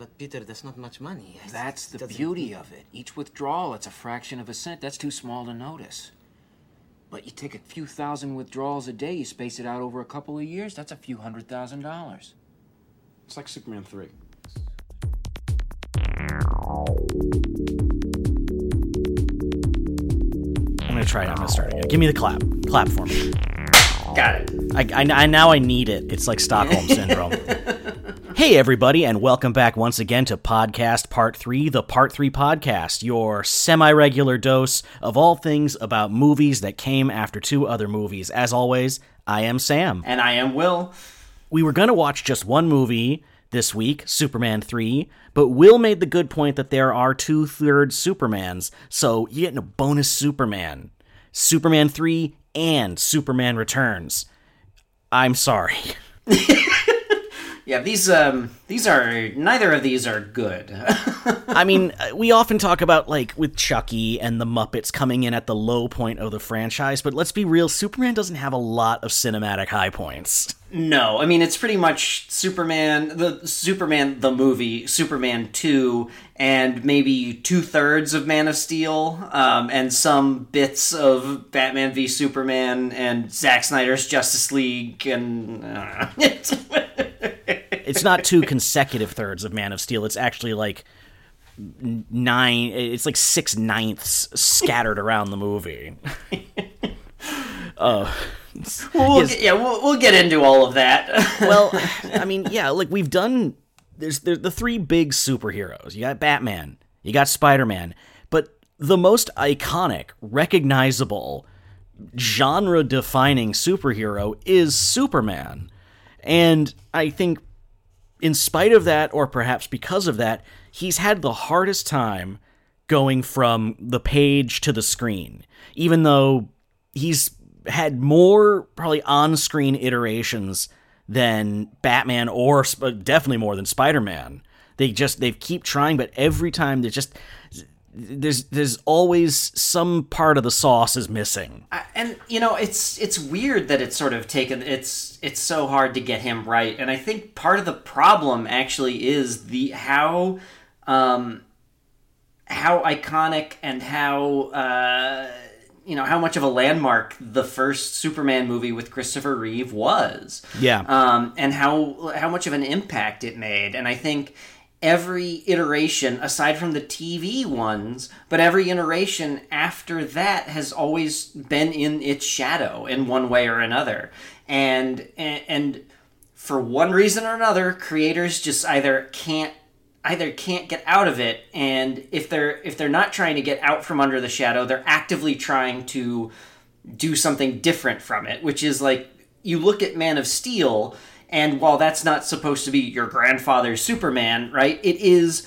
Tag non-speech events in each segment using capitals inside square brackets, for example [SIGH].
But Peter, that's not much money. I- That's the doesn't- beauty of it. Each withdrawal, it's a fraction of a cent. That's too small to notice. But you take a few thousand withdrawals a day, you space it out over a couple of years, that's a few hundred thousand dollars. It's like Superman 3. I'm gonna try it. I'm gonna start again. Give me the clap. Clap for me. Got it. I, I, I now I need it. It's like Stockholm [LAUGHS] syndrome. Hey everybody, and welcome back once again to podcast part three, the part three podcast, your semi-regular dose of all things about movies that came after two other movies. As always, I am Sam. And I am Will. We were gonna watch just one movie this week, Superman 3, but Will made the good point that there are two third Supermans, so you're getting a bonus Superman. Superman 3 and Superman Returns. I'm sorry. [LAUGHS] Yeah, these um these are neither of these are good. [LAUGHS] I mean, uh, we often talk about like with Chucky and the Muppets coming in at the low point of the franchise, but let's be real, Superman doesn't have a lot of cinematic high points. no, I mean it's pretty much Superman the Superman the movie, Superman 2 and maybe two thirds of Man of Steel, um, and some bits of Batman v Superman and Zack Snyder's Justice League and uh, [LAUGHS] It's not two consecutive thirds of Man of Steel. It's actually like nine. It's like six ninths scattered around the movie. [LAUGHS] Oh. we'll Yes. get, yeah, we'll, we'll get into all of that. [LAUGHS] well, I mean, yeah, like we've done. There's there's the three big superheroes. You got Batman, you got Spider Man, but the most iconic, recognizable, genre-defining superhero is Superman, and I think, in spite of that, or perhaps because of that, he's had the hardest time going from the page to the screen, even though he's had more probably on-screen iterations than Batman or definitely more than Spider-Man. They just they keep trying, but every time they just there's there's always some part of the sauce is missing. and you know it's it's weird that it's sort of taken it's it's so hard to get him right and i think part of the problem actually is the how um how iconic and how uh you know how much of a landmark the first superman movie with christopher reeve was Yeah. um, and how how much of an impact it made. And I think every iteration, aside from the TV ones, but every iteration after that has always been in its shadow in one way or another. And and, and for one reason or another, creators just either can't either can't get out of it and if they're if they're not trying to get out from under the shadow they're actively trying to do something different from it, which is like you look at Man of Steel, and while that's not supposed to be your grandfather's Superman, right? It is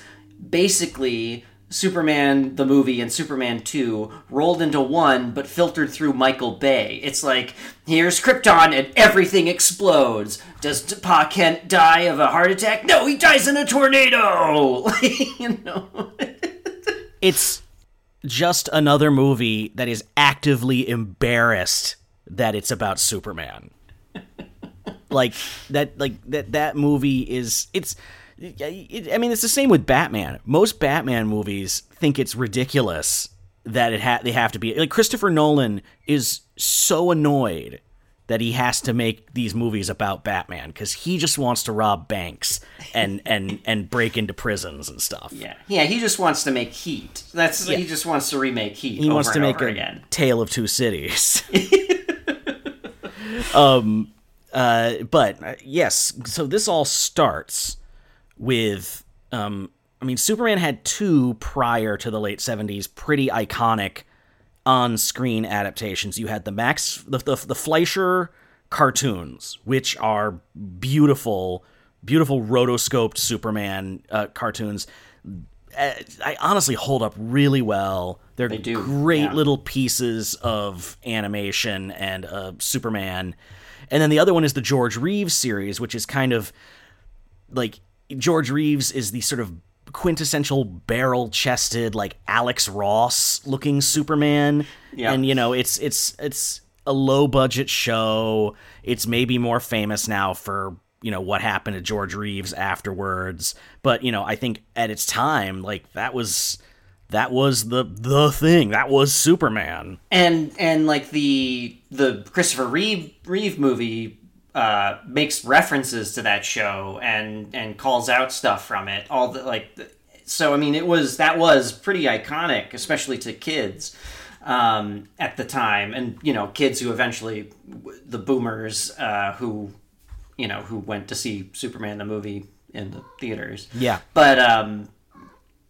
basically Superman the movie and Superman 2 rolled into one but filtered through Michael Bay. It's like here's Krypton and everything explodes. Does Pa Kent die of a heart attack? No, he dies in a tornado. [LAUGHS] you know. [LAUGHS] It's just another movie that is actively embarrassed that it's about Superman. [LAUGHS] like that like that that movie is it's it, I mean it's the same with Batman. Most Batman movies think it's ridiculous that it ha- they have to be like Christopher Nolan is so annoyed that he has to make these movies about Batman cuz he just wants to rob banks and and and break into prisons and stuff. Yeah, yeah. He just wants to make Heat. That's he just wants to remake Heat. he wants to make a again. tale of two cities [LAUGHS] um uh but uh, yes so this all starts with um i mean superman had two prior to the late 70s pretty iconic on-screen adaptations you had the max the, the, the fleischer cartoons which are beautiful beautiful rotoscoped superman uh, cartoons uh, I honestly hold up really well. They're They do, great yeah. little pieces of animation and uh, Superman. And then the other one is the George Reeves series, which is kind of like George Reeves is the sort of quintessential barrel chested, like Alex Ross looking Superman. Yeah. And you know, it's it's it's a low budget show. It's maybe more famous now for you know what happened to George Reeves afterwards. But you know, I think at its time, like that was that was the the thing. That was Superman. and and like the the Christopher Reeve Reeve movie uh, makes references to that show and and calls out stuff from it. All the like, the, so I mean, it was that was pretty iconic, especially to kids um, at the time, and you know, kids who eventually the boomers uh, who you know who went to see Superman the movie in the theaters. Yeah. but um,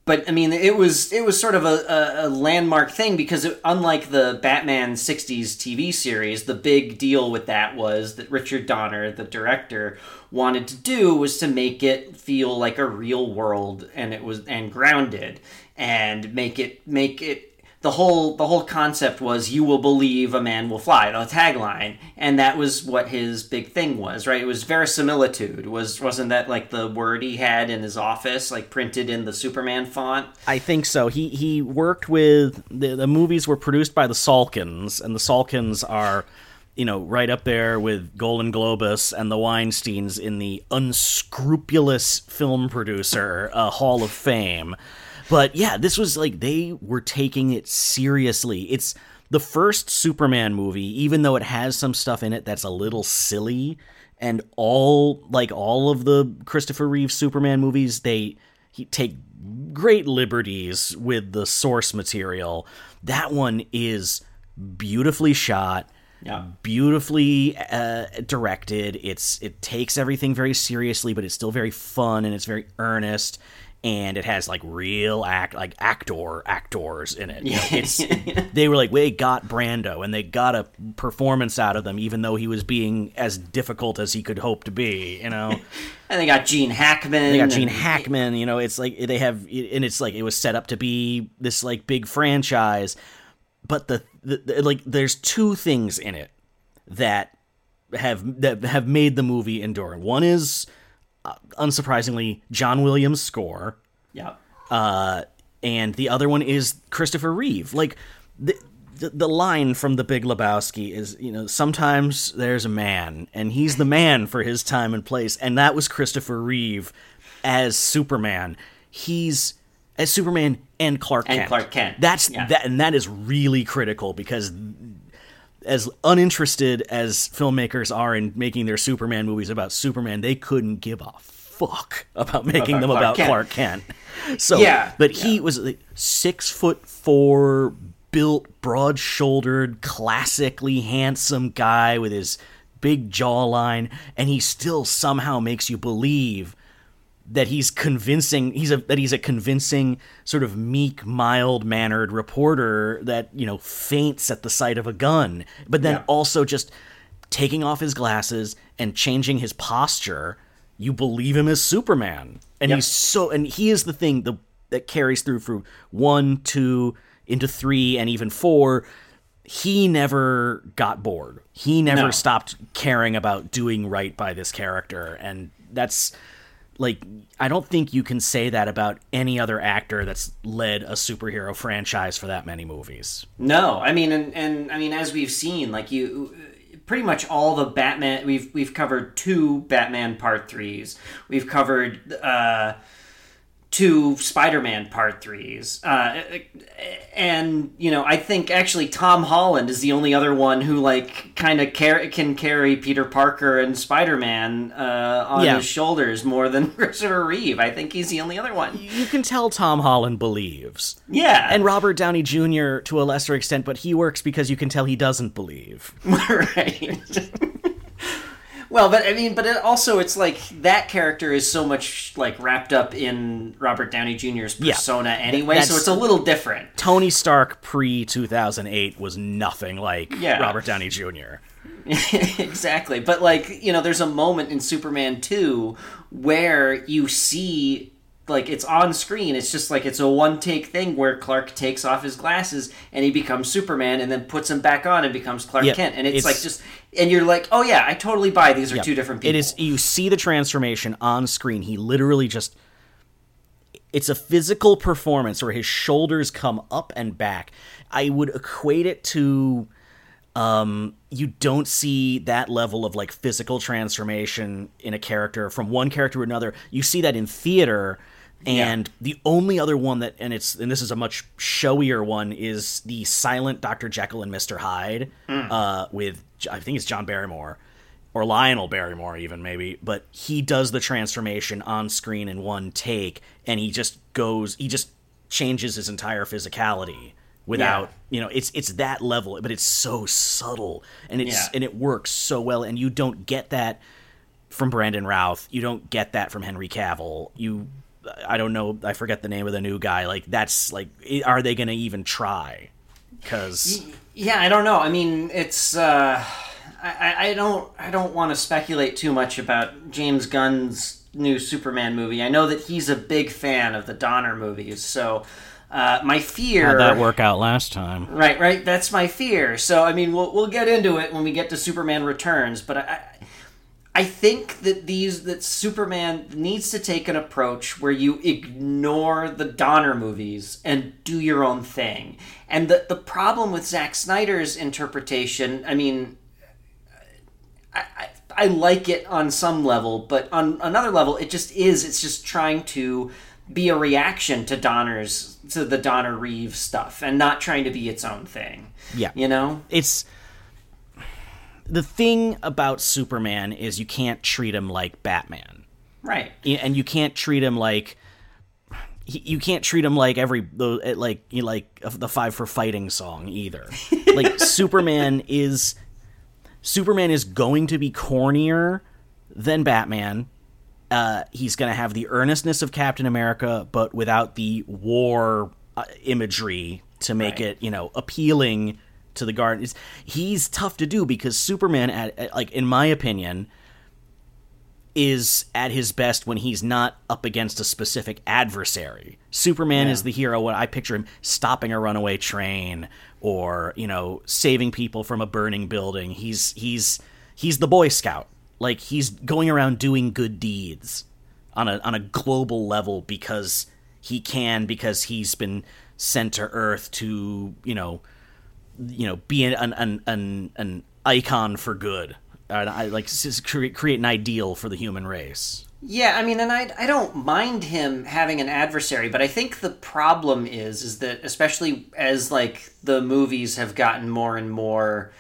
but I mean, it was it was sort of a, a, a landmark thing because it, unlike the Batman '60s TV series, the big deal with that was that Richard Donner, the director, wanted to do was to make it feel like a real world and it was and grounded and make it make it the whole the whole concept was you will believe a man will fly the tagline and that was what his big thing was right it was verisimilitude was wasn't that like the word he had in his office like printed in the superman font I think so. He he worked with the, the movies were produced by the Salkinds, and the Salkinds are, you know, right up there with Golan Globus and the Weinstein's in the unscrupulous film producer uh, Hall of Fame. But yeah, this was like they were taking it seriously. It's the first Superman movie, even though it has some stuff in it that's a little silly, and all like all of the Christopher Reeve Superman movies, they he take great liberties with the source material. That one is beautifully shot, Yeah. beautifully uh, directed. It's it takes everything very seriously, but it's still very fun and it's very earnest. And it has like real act like actor actors in it. You know, it's [LAUGHS] they were like they got Brando and they got a performance out of them, even though he was being as difficult as he could hope to be. You know. [LAUGHS] and they got gene hackman They got Gene Hackman, you know, it's like they have, and it's like it was set up to be this like big franchise, but the, the, the like there's two things in it that have that have made the movie endure. One is, uh, unsurprisingly, John Williams' score, yeah uh, and the other one is Christopher Reeve. Like the, the the line from The Big Lebowski is, you know, sometimes there's a man, and he's the man for his time and place, and that was Christopher Reeve as Superman. He's as Superman and Clark And Kent. Clark Kent, That's yeah. that, and that is really critical because as uninterested as filmmakers are in making their Superman movies about Superman, they couldn't give a fuck about making About them Clark about Kent. Clark Kent. [LAUGHS] So, Yeah, but he was like six foot four, built, broad shouldered, classically handsome guy with his big jawline, and he still somehow makes you believe that he's convincing he's a that he's a convincing sort of meek mild mannered reporter that you know faints at the sight of a gun but then Yeah. also just taking off his glasses and changing his posture you believe him as superman and Yep. he's so and he is the thing the, that carries through through one two into three and even four he never got bored. He never No. stopped caring about doing right by this character. And that's like, I don't think you can say that about any other actor that's led a superhero franchise for that many movies. No, I mean, and, and I mean, as we've seen, like you, pretty much all the Batman. We've we've covered two Batman Part threes. We've covered uh, two Spider-Man Part threes, uh, and you know, I think actually Tom Holland is the only other one who like kind of car- can carry Peter Parker and Spider-Man uh, on Yeah. his shoulders more than [LAUGHS] Christopher Reeve. I think he's the only other one. You can tell Tom Holland believes. Yeah, And Robert Downey Jr. to a lesser extent, but he works because you can tell he doesn't believe. [LAUGHS] right. [LAUGHS] well, but I mean, but it also it's like that character is so much like wrapped up in Robert Downey Jr.'s Yeah. persona anyway, so it's a little different. Tony Stark pre 2008 was nothing like Yeah. Robert Downey Jr. [LAUGHS] exactly. But like, you know, there's a moment in Superman 2 where you see like it's on screen. It's just like it's a one take thing where Clark takes off his glasses and he becomes Superman and then puts them back on and becomes Clark Yeah, Kent. And it's, it's- like just and you're like, "Oh yeah, I totally buy these are two different people." It is you see the transformation on screen. He literally just it's a physical performance where his shoulders come up and back. I would equate it to um, you don't see that level of like physical transformation in a character from one character to another. You see that in theater, and the only other one that and it's and this is a much showier one is the silent Dr. Jekyll and Mr. Hyde uh, with I think it's John Barrymore or Lionel Barrymore even maybe, but he does the transformation on screen in one take and he just goes he just changes his entire physicality without you know it's it's that level but it's so subtle and it's Yeah. and it works so well and you don't get that from Brandon Routh you don't get that from Henry Cavill you I don't know I forget the name of the new guy like that's like are they going to even try cuz Yeah, I don't know. I mean, it's uh, I, I- I don't I don't want to speculate too much about James Gunn's new Superman movie. I know that he's a big fan of the Donner movies, so uh, my fear how'd that work out last time Right, right. That's my fear. So I mean, we'll we'll get into it when we get to Superman Returns, but I I think that these that Superman needs to take an approach where you ignore the Donner movies and do your own thing. And the the problem with Zack Snyder's interpretation, I mean, I, I, I like it on some level, but on another level, it just is. It's just trying to be a reaction to Donner's to the Donner Reeves stuff, and not trying to be its own thing. Yeah. you know. it's the thing about Superman is you can't treat him like Batman. Right. And you can't treat him like you can't treat him like every eh, like you like the five for fighting song either. [LAUGHS] like Superman is Superman is going to be cornier than Batman. Uh, he's going to have the earnestness of Captain America, but without the war uh, imagery to make Right. it, you know, appealing to the garden. He's tough to do because Superman, at, at- like in my opinion, is at his best when he's not up against a specific adversary. Superman is the hero when I picture him stopping a runaway train or, you know, saving people from a burning building. He's he's he's the boy scout. Like he's going around doing good deeds on a on a global level because he can because he's been sent to earth to, you know, you know, be an an an, an icon for good. Like create an ideal for the human race. Yeah, I mean, and I I don't mind him having an adversary, but I think the problem is is that especially as like the movies have gotten more and more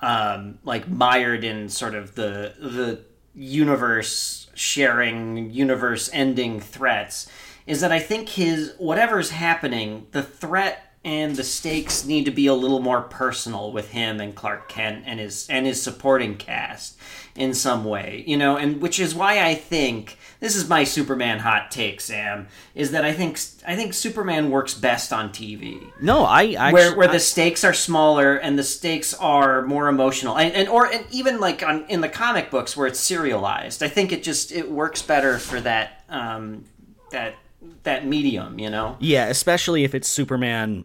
um, like mired in sort of the the universe sharing, universe ending threats, is that I think his whatever's happening, the threat and the stakes need to be a little more personal with him and Clark Kent and his and his supporting cast in some way, you know, and which is why I think this is my Superman hot take, Sam, is that I think I think Superman works best on TV No, I, I where where the stakes are smaller and the stakes are more emotional. And, and or and even like on in the comic books where it's serialized. I think it just it works better for that um that that medium you know? Yeah, especially if it's Superman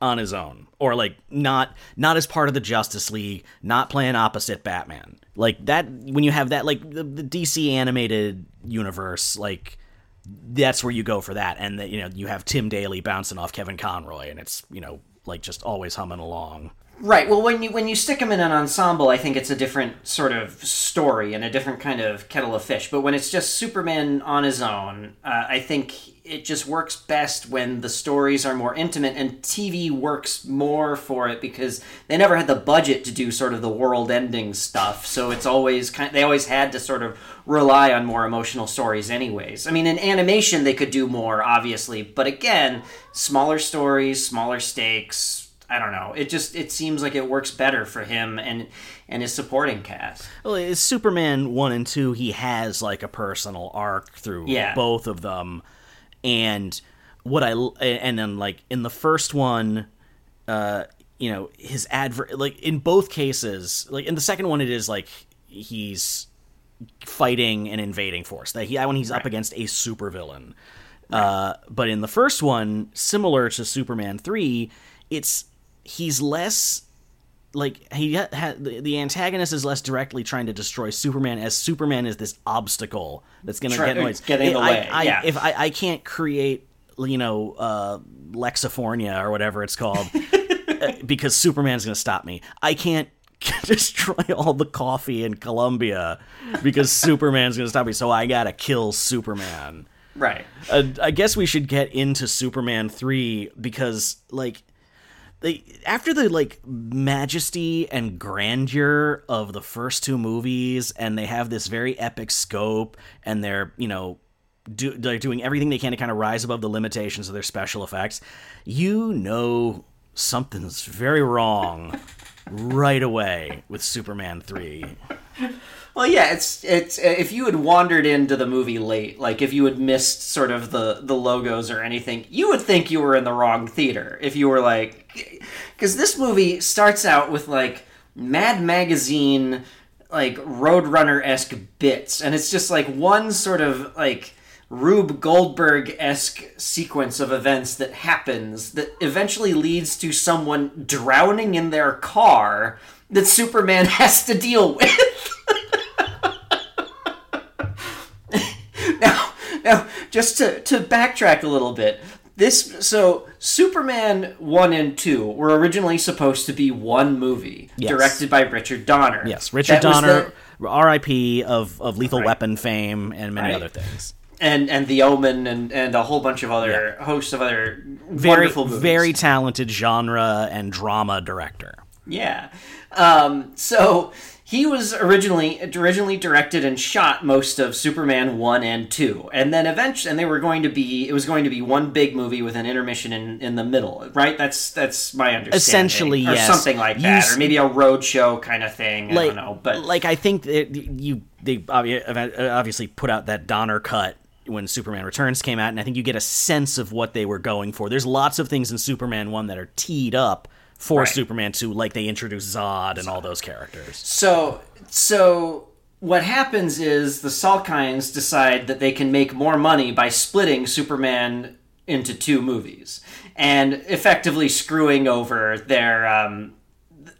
on his own or like not not as part of the Justice League, not playing opposite Batman. Like that when you have that like the, the DC animated universe like that's where you go for that and that you know you have Tim Daly bouncing off Kevin Conroy and it's you know like just always humming along. Right well when you when you stick them in an ensemble i think it's a different sort of story and a different kind of kettle of fish. But when it's just superman on his own uh, i think it just works best when the stories are more intimate and tv works more for it because they never had the budget to do sort of the world ending stuff. So it's always kind they always had to sort of rely on more emotional stories anyways. I mean in animation they could do more obviously. But again smaller stories smaller stakes I don't know. It just it seems like it works better for him and and his supporting cast. Well, it's Superman one and two. He has like a personal arc through Yeah. both of them, and what I and then like in the first one, uh, you know, his adver like in both cases, like in the second one, it is like he's fighting an invading force. That he when he's up against a supervillain. Uh, but in the first one, similar to Superman three, it's he's less like he ha- ha- the, antagonist is less directly trying to destroy Superman as Superman is this obstacle that's going to Try- get in the I- way, I, yeah. If I, I can't create you know uh, Lexifornia or whatever it's called [LAUGHS] uh, because Superman's going to stop me. I can't [LAUGHS] destroy all the coffee in Colombia because [LAUGHS] Superman's gonna stop me. So I gotta kill Superman. Right. Uh, I guess we should get into Superman three because like they after the like majesty and grandeur of the first two movies, and they have this very epic scope, and they're you know. Do, they're doing everything they can to kind of rise above the limitations of their special effects. You know something's very wrong [LAUGHS] right away with Superman 3. Well, yeah, it's it's if you had wandered into the movie late, like if you had missed sort of the the logos or anything, you would think you were in the wrong theater. If you were like, because this movie starts out with like Mad Magazine, like Roadrunner esque bits, and it's just like one sort of like Rube Goldberg esque sequence of events that happens that eventually leads to someone drowning in their car that Superman [LAUGHS] has to deal with. [LAUGHS] now, now, just to, to backtrack a little bit, this so Superman one and two were originally supposed to be one movie Yes. directed by Richard Donner. Yes, Richard That Donner, the- R.I.P. of of Lethal Right. Weapon fame and many Right. other things. and and The Omen and and a whole bunch of other hosts of other Very wonderful movies. very talented genre and drama director. Yeah. Um, so he was originally originally directed and shot most of Superman one and two, and then eventually, and they were going to be it was going to be one big movie with an intermission in, in the middle, right? That's that's my understanding. Essentially, or yes. something like You that, s- or maybe a road show kind of thing. I don't know, but like I think you they obviously put out that Donner cut when Superman Returns came out, and I think you get a sense of what they were going for. There's lots of things in Superman one that are teed up for Right. Superman two, like they introduce Zod and all those characters. So, so what happens is the Salkinds decide that they can make more money by splitting Superman into two movies and effectively screwing over their um,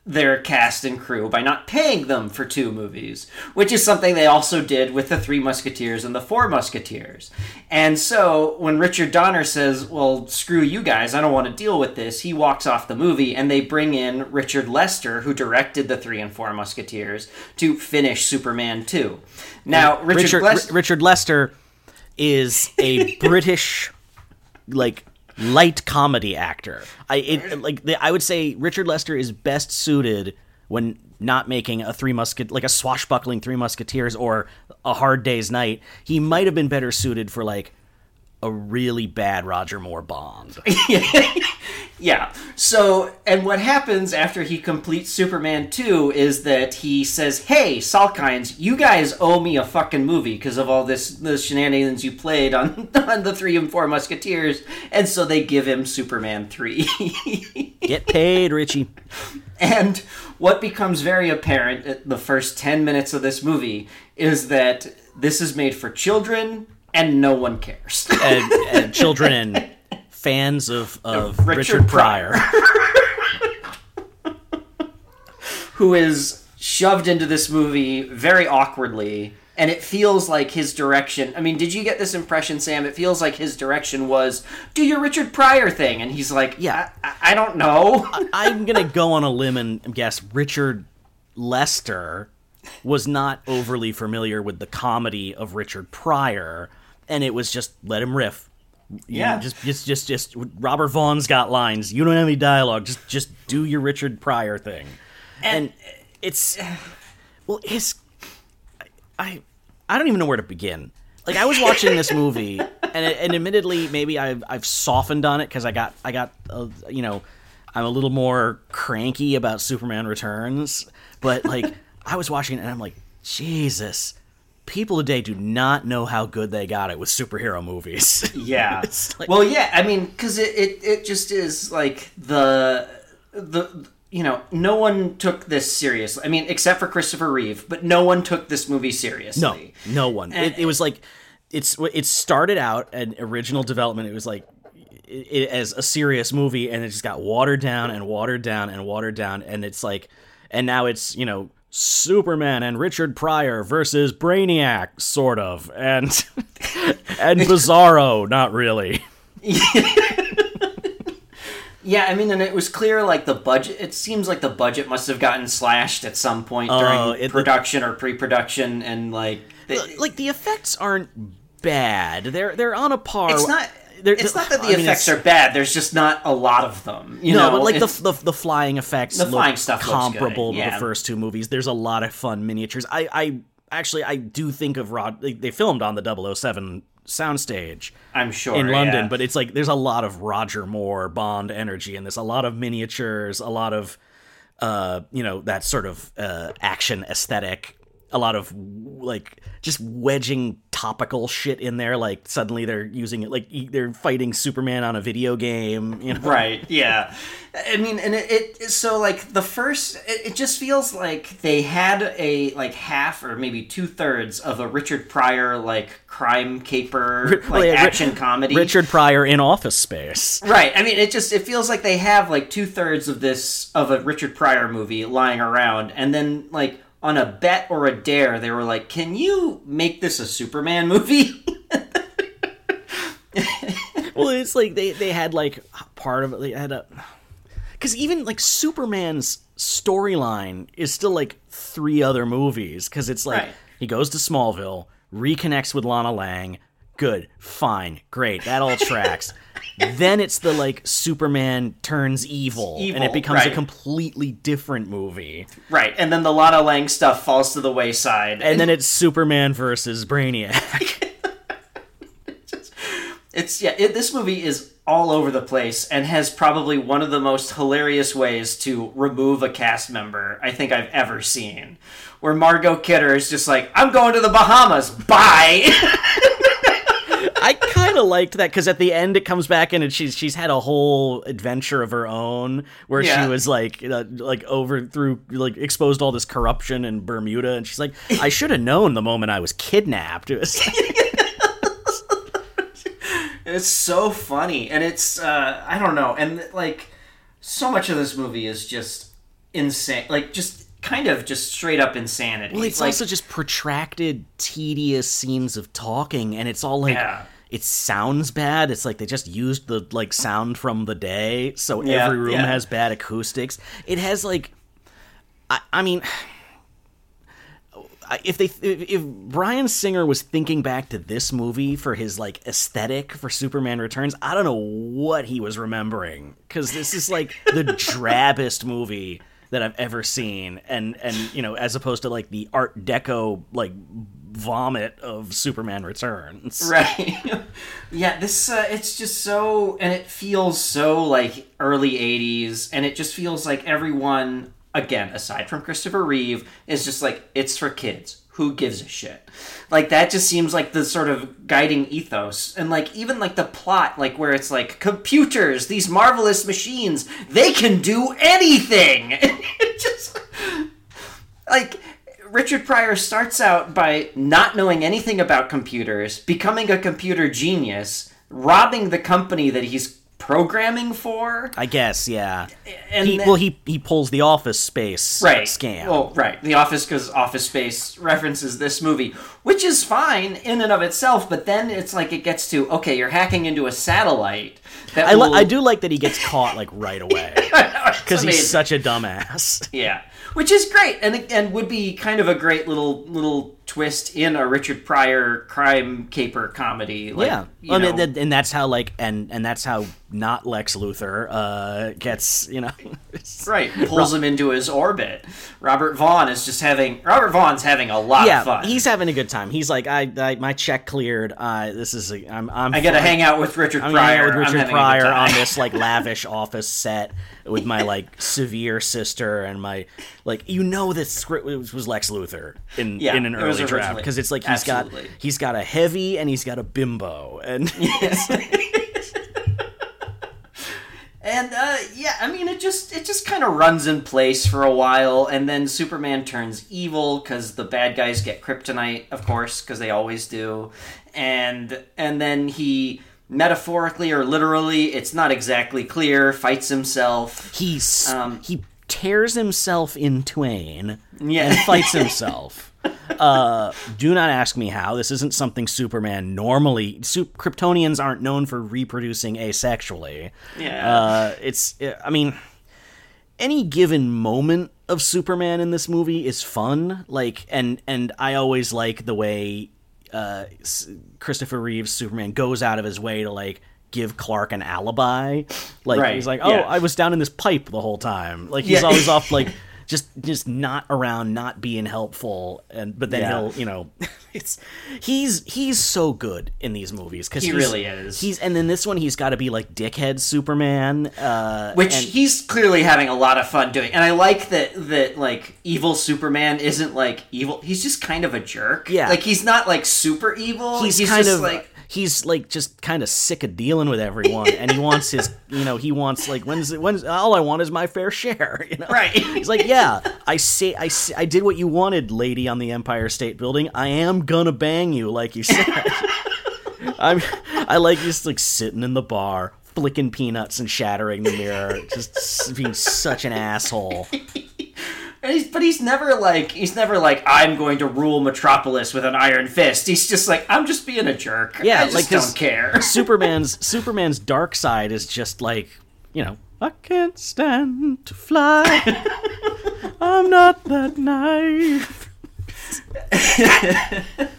their cast and crew by not paying them for two movies, which is something they also did with the Three Musketeers and the Four Musketeers. And so when Richard Donner says, "Well, screw you guys, I don't want to deal with this," he walks off the movie, and they bring in Richard Lester, who directed the Three and Four Musketeers, to finish Superman two. Now, Richard, Richard Lester, R- Richard Lester is a [LAUGHS] British like light comedy actor. I it, like the, I would say Richard Lester is best suited when not making a three musket like a swashbuckling three musketeers or a hard day's night. He might have been better suited for like a really bad Roger Moore Bond. [LAUGHS] Yeah. So, and what happens after he completes Superman 2 is that he says, "Hey, Salkinds, you guys owe me a fucking movie because of all this the shenanigans you played on [LAUGHS] on the 3 and 4 Musketeers." And so they give him Superman 3. [LAUGHS] Get paid, Richie. and what becomes very apparent at the first 10 minutes of this movie is that this is made for children and no one cares. And, and [LAUGHS] children and fans of, of Richard Richard, Pryor. [LAUGHS] who is shoved into this movie very awkwardly and it feels like his direction i mean did you get this impression sam it feels like his direction was do your richard pryor thing and he's like Yeah. i, I- I don't know I'm gonna go on a limb and guess Richard Lester was not overly familiar with the comedy of Richard Pryor, and it was just let him riff. You Yeah. know, just just just just Robert Vaughn's got lines. You don't have any dialogue. Just just do your Richard Pryor thing, and, it's well, his I I don't even know where to begin. Like I was watching this movie, [LAUGHS] and and admittedly, maybe I've I've softened on it because I got I got uh, you know I'm a little more cranky about Superman Returns, but like I was watching it and I'm like Jesus, people today do not know how good they got it with superhero movies. [LAUGHS] yeah like- well yeah i mean because it, it, it just is like the the you know no one took this seriously i mean except for christopher reeve but no one took this movie seriously No, no one. It, it was like it's it started out an original development. It was like it, it, as a serious movie, and it just got watered down and watered down and watered down, and it's like, and now it's you know Superman and Richard Pryor versus Brainiac, sort of, and [LAUGHS] and Bizarro, not really. [LAUGHS] Yeah, I mean, and it was clear like the budget. It seems like the budget must have gotten slashed at some point Oh, during it- production or pre-production, and like they- like the effects aren't bad. They're they're on a par. it's not. They're- It's not that the I effects it's- are bad. There's just not a lot of them. You no, know, but like the, the the flying effects, The look flying stuff comparable to the first two movies. There's a lot of fun miniatures. I I actually I do think of Rod. They, they filmed on the 007 soundstage I'm sure in London, yeah. but it's like there's a lot of Roger Moore Bond energy in this. A lot of miniatures, a lot of uh, you know, that sort of uh, action aesthetic. A lot of like just wedging topical shit in there. Like suddenly they're using it, like they're fighting Superman on a video game. You know, right yeah i mean and it, it so like the first it, it just feels like they had a like half or maybe two-thirds of a richard pryor like crime caper Well, like yeah, Ri- action comedy Richard Pryor in Office Space. right i mean it just it feels like they have like two-thirds of this of a richard pryor movie lying around and then like on a bet or a dare they were like can you make this a superman movie [LAUGHS] well, it's like they they had like part of it. They had a because even like Superman's storyline is still like three other movies because it's like Right. he goes to Smallville, reconnects with Lana Lang. Good, fine, great, that all tracks. [LAUGHS] then it's the like Superman turns evil, and it becomes a completely different movie. right and then the lana lang stuff falls to the wayside And then it's Superman versus Brainiac. [LAUGHS] It's yeah. It, this movie is all over the place and has probably one of the most hilarious ways to remove a cast member I think I've ever seen. Where Margot Kidder is just like, "I'm going to the Bahamas. Bye." [LAUGHS] I kind of liked that because at the end it comes back in and she's she's had a whole adventure of her own where Yeah. she was like uh, like over through like exposed all this corruption in Bermuda and she's like I should have known the moment I was kidnapped. [LAUGHS] It was [LAUGHS] it's so funny, and it's uh, I don't know, and like so much of this movie is just insane, like just kind of just straight up insanity. well, it's like, also just protracted, tedious scenes of talking, and it's all like. Yeah. It sounds bad. It's like they just used the like sound from the day, so Yeah, every room yeah. has bad acoustics. It has like, I, I mean, if they if, if Bryan Singer was thinking back to this movie for his like aesthetic for Superman Returns, I don't know what he was remembering because this is like the [LAUGHS] drabbest movie that I've ever seen, and and you know as opposed to like the Art Deco like vomit of Superman Returns. [LAUGHS] Right. yeah, this uh, it's just so and it feels so like early 80s and it just feels like everyone again aside from Christopher Reeve is just like it's for kids. Who gives a shit? Like that just seems like the sort of guiding ethos and like even like the plot like where it's like computers, these marvelous machines, they can do anything. [LAUGHS] it just like Richard Pryor starts out by not knowing anything about computers, becoming a computer genius, robbing the company that he's programming for. I guess, yeah. And he, then- well, he he pulls the Office Space right scam. Well, right. The Office because Office Space references this movie, which is fine in and of itself. But then it's like it gets to okay, you're hacking into a satellite. That I, li- will- I do like that he gets caught like right away [LAUGHS] because he's such a dumbass. Yeah, which is great, and and would be kind of a great little little twist in a Richard Pryor crime caper comedy. Like, yeah, know, mean, and that's how like and and that's how not Lex Luthor uh, gets you know. [LAUGHS] right [LAUGHS] pulls him into his orbit. Robert Vaughn is just having Robert Vaughn's having a lot yeah, of fun. he's having a good time. He's like, I, I my check cleared. Uh, this is a, I'm I'm I get to hang out with Richard I'm Pryor. with Richard having a good Pryor on this like [LAUGHS] lavish office set with my like severe sister and my like you know this script was was Lex Luthor in Yeah, in an early draft because it's like he's Absolutely. got he's got a heavy and he's got a bimbo and [LAUGHS] [LAUGHS] And uh, yeah, I mean, it just it just kind of runs in place for a while, and then Superman turns evil because the bad guys get kryptonite, of course, because they always do, and and then he metaphorically or literally, it's not exactly clear, fights himself. he's Um, he tears himself in twain Yeah. and fights [LAUGHS] himself. Uh, do not ask me how. This isn't something Superman normally. Su- Kryptonians aren't known for reproducing asexually. Yeah. Uh, it's. I mean, any given moment of Superman in this movie is fun. Like, and and I always like the way uh, S- Christopher Reeve's Superman goes out of his way to like give Clark an alibi. Like Right, he's like, oh, yeah. I was down in this pipe the whole time. Like he's Yeah. always off like. [LAUGHS] Just, just not around, not being helpful, and but then Yeah. he'll, you know, [LAUGHS] it's he's he's so good in these movies because He really is. He's and then this one he's got to be like dickhead Superman, uh, which and- he's clearly having a lot of fun doing and i like that that like evil superman isn't like evil he's just kind of a jerk Yeah. like he's not like super evil he's, he's, kind just of like he's like just kind of sick of dealing with everyone and he wants his [LAUGHS] you know he wants like when's it when's all i want is my fair share [LAUGHS] you know? Right. he's like yeah i say i say, i did what you wanted lady on the empire state building. I am gonna bang you like you said. [LAUGHS] I'm i like just like sitting in the bar flicking peanuts and shattering the mirror just being such an asshole he's, but he's never like he's never like i'm going to rule metropolis with an iron fist he's just like i'm just being a jerk Yeah, i just like, don't care [LAUGHS] Superman's Superman's dark side is just like, you know, I can't stand to fly. [LAUGHS] I'm not that naive. [LAUGHS]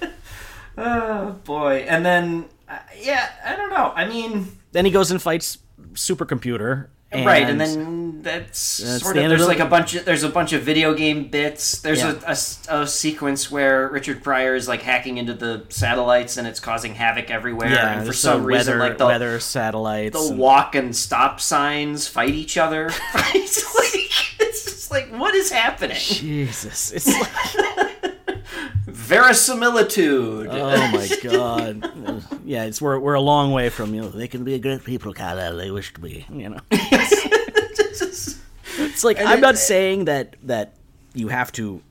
Oh boy and then uh, yeah i don't know i mean Then he goes and fights Supercomputer. And right and then that's, That's sort the of end of there's like a bunch of there's a bunch of video game bits there's Yeah. a, a a sequence where richard pryor is like hacking into the satellites and it's causing havoc everywhere yeah, and for some the reason weather, like the, weather satellites. the and- walk and stop signs fight each other [LAUGHS] [LAUGHS] it's like it's just like what is happening Jesus, [LAUGHS] it's like, verisimilitude oh my god. Yeah, it's we're we're a long way from you know they can be a great people, Kal-El. They wish to be, you know. It's like I'm it- not saying that that you have to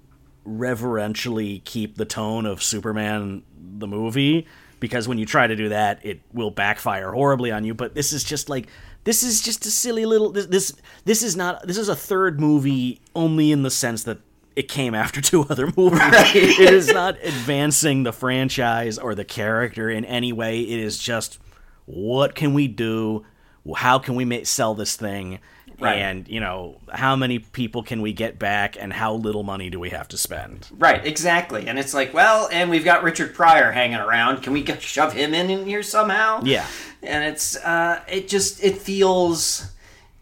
reverentially keep the tone of Superman the movie because when you try to do that it will backfire horribly on you but this is just like this is just a silly little this this, this is not this is a third movie only in the sense that it came after two other [LAUGHS] movies. It is not advancing the franchise or the character in any way. It is just what can we do? How can we make, sell this thing? Right. And, you know, how many people can we get back and how little money do we have to spend? Right, exactly. And it's like, well, and we've got Richard Pryor hanging around. Can we get, shove him in, in here somehow? Yeah. And it's uh it just it feels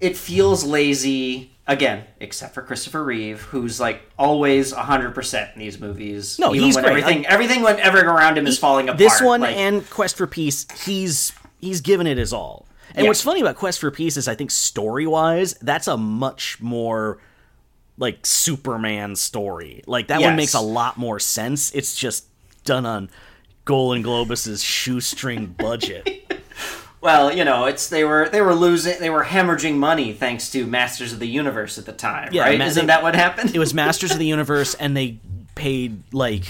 it feels lazy again, except for Christopher Reeve, who's like always 100% in these movies. No, Even he's when great. Everything Like- everything when everything around him is falling apart. This one like- and Quest for Peace, he's he's given it his all. And Yeah. what's funny about Quest for Peace is I think story wise, that's a much more like Superman story. Like that one makes a lot more sense. It's just done on Golan Globus's shoestring budget. [LAUGHS] Well, you know, it's they were they were losing they were hemorrhaging money thanks to Masters of the Universe at the time, Yeah, right? Ma- Isn't that what happened? it was [LAUGHS] Masters of the Universe, and they paid like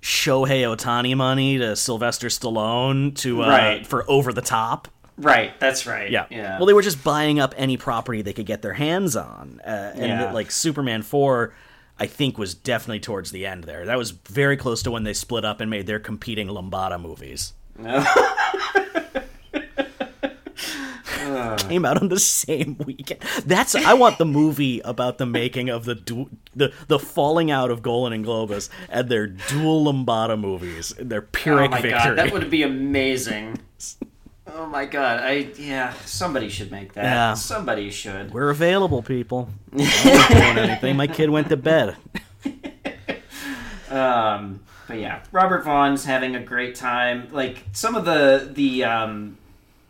Shohei Ohtani money to Sylvester Stallone to uh, Right. for Over the Top. Right, that's right. Yeah. Yeah. Well, they were just buying up any property they could get their hands on, uh, and Yeah. like Superman four. I think was definitely towards the end there. That was very close to when they split up and made their competing Lambada movies. [LAUGHS] Came out on the same weekend. That's I want the movie about the making of the du- the the falling out of Golan and Globus and their dual Lambada movies, their Pyrrhic Oh my victory. god, that would be amazing. [LAUGHS] Oh my god, I yeah, somebody should make that. Yeah. Somebody should. We're available, people. [LAUGHS] I'm not doing anything. My kid went to bed. [LAUGHS] Um, but yeah, Robert Vaughn's having a great time. Like some of the the um,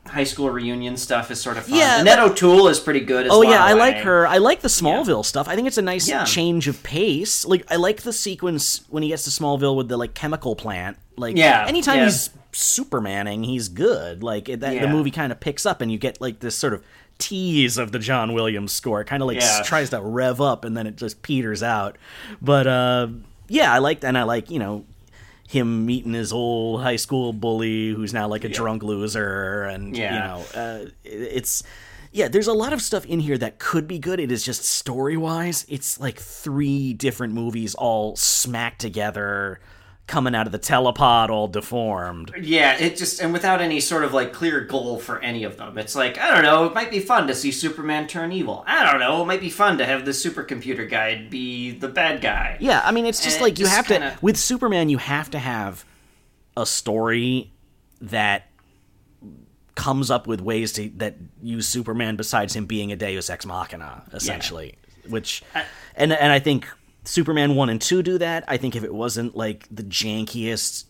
high school reunion stuff is sort of fun. Yeah, Annette O'Toole is pretty good. As Oh yeah, I like her. I like the Smallville stuff. I think it's a nice Yeah. change of pace. Like I like the sequence when he gets to Smallville with the like chemical plant. Like Yeah, anytime yeah. he's Supermaning, he's good. Like it, that the movie kind of picks up and you get like this sort of tease of the John Williams score. It kind of like s- tries to rev up and then it just peters out. But uh yeah, I like and I like, you know, him meeting his old high school bully who's now like a drunk loser and Yeah. you know uh, it's yeah, there's a lot of stuff in here that could be good. It is just story wise, it's like three different movies all smacked together, coming out of the telepod all deformed. Yeah, it just and without any sort of like clear goal for any of them. It's like I don't know. It might be fun to see Superman turn evil. I don't know. It might be fun to have the supercomputer guy be the bad guy. Yeah, I mean, it's just And it like you just have to kinda- with Superman, you have to have a story that comes up with ways to that use Superman besides him being a Deus ex machina, essentially. Which, and and I think Superman one and two do that. I think if it wasn't like the jankiest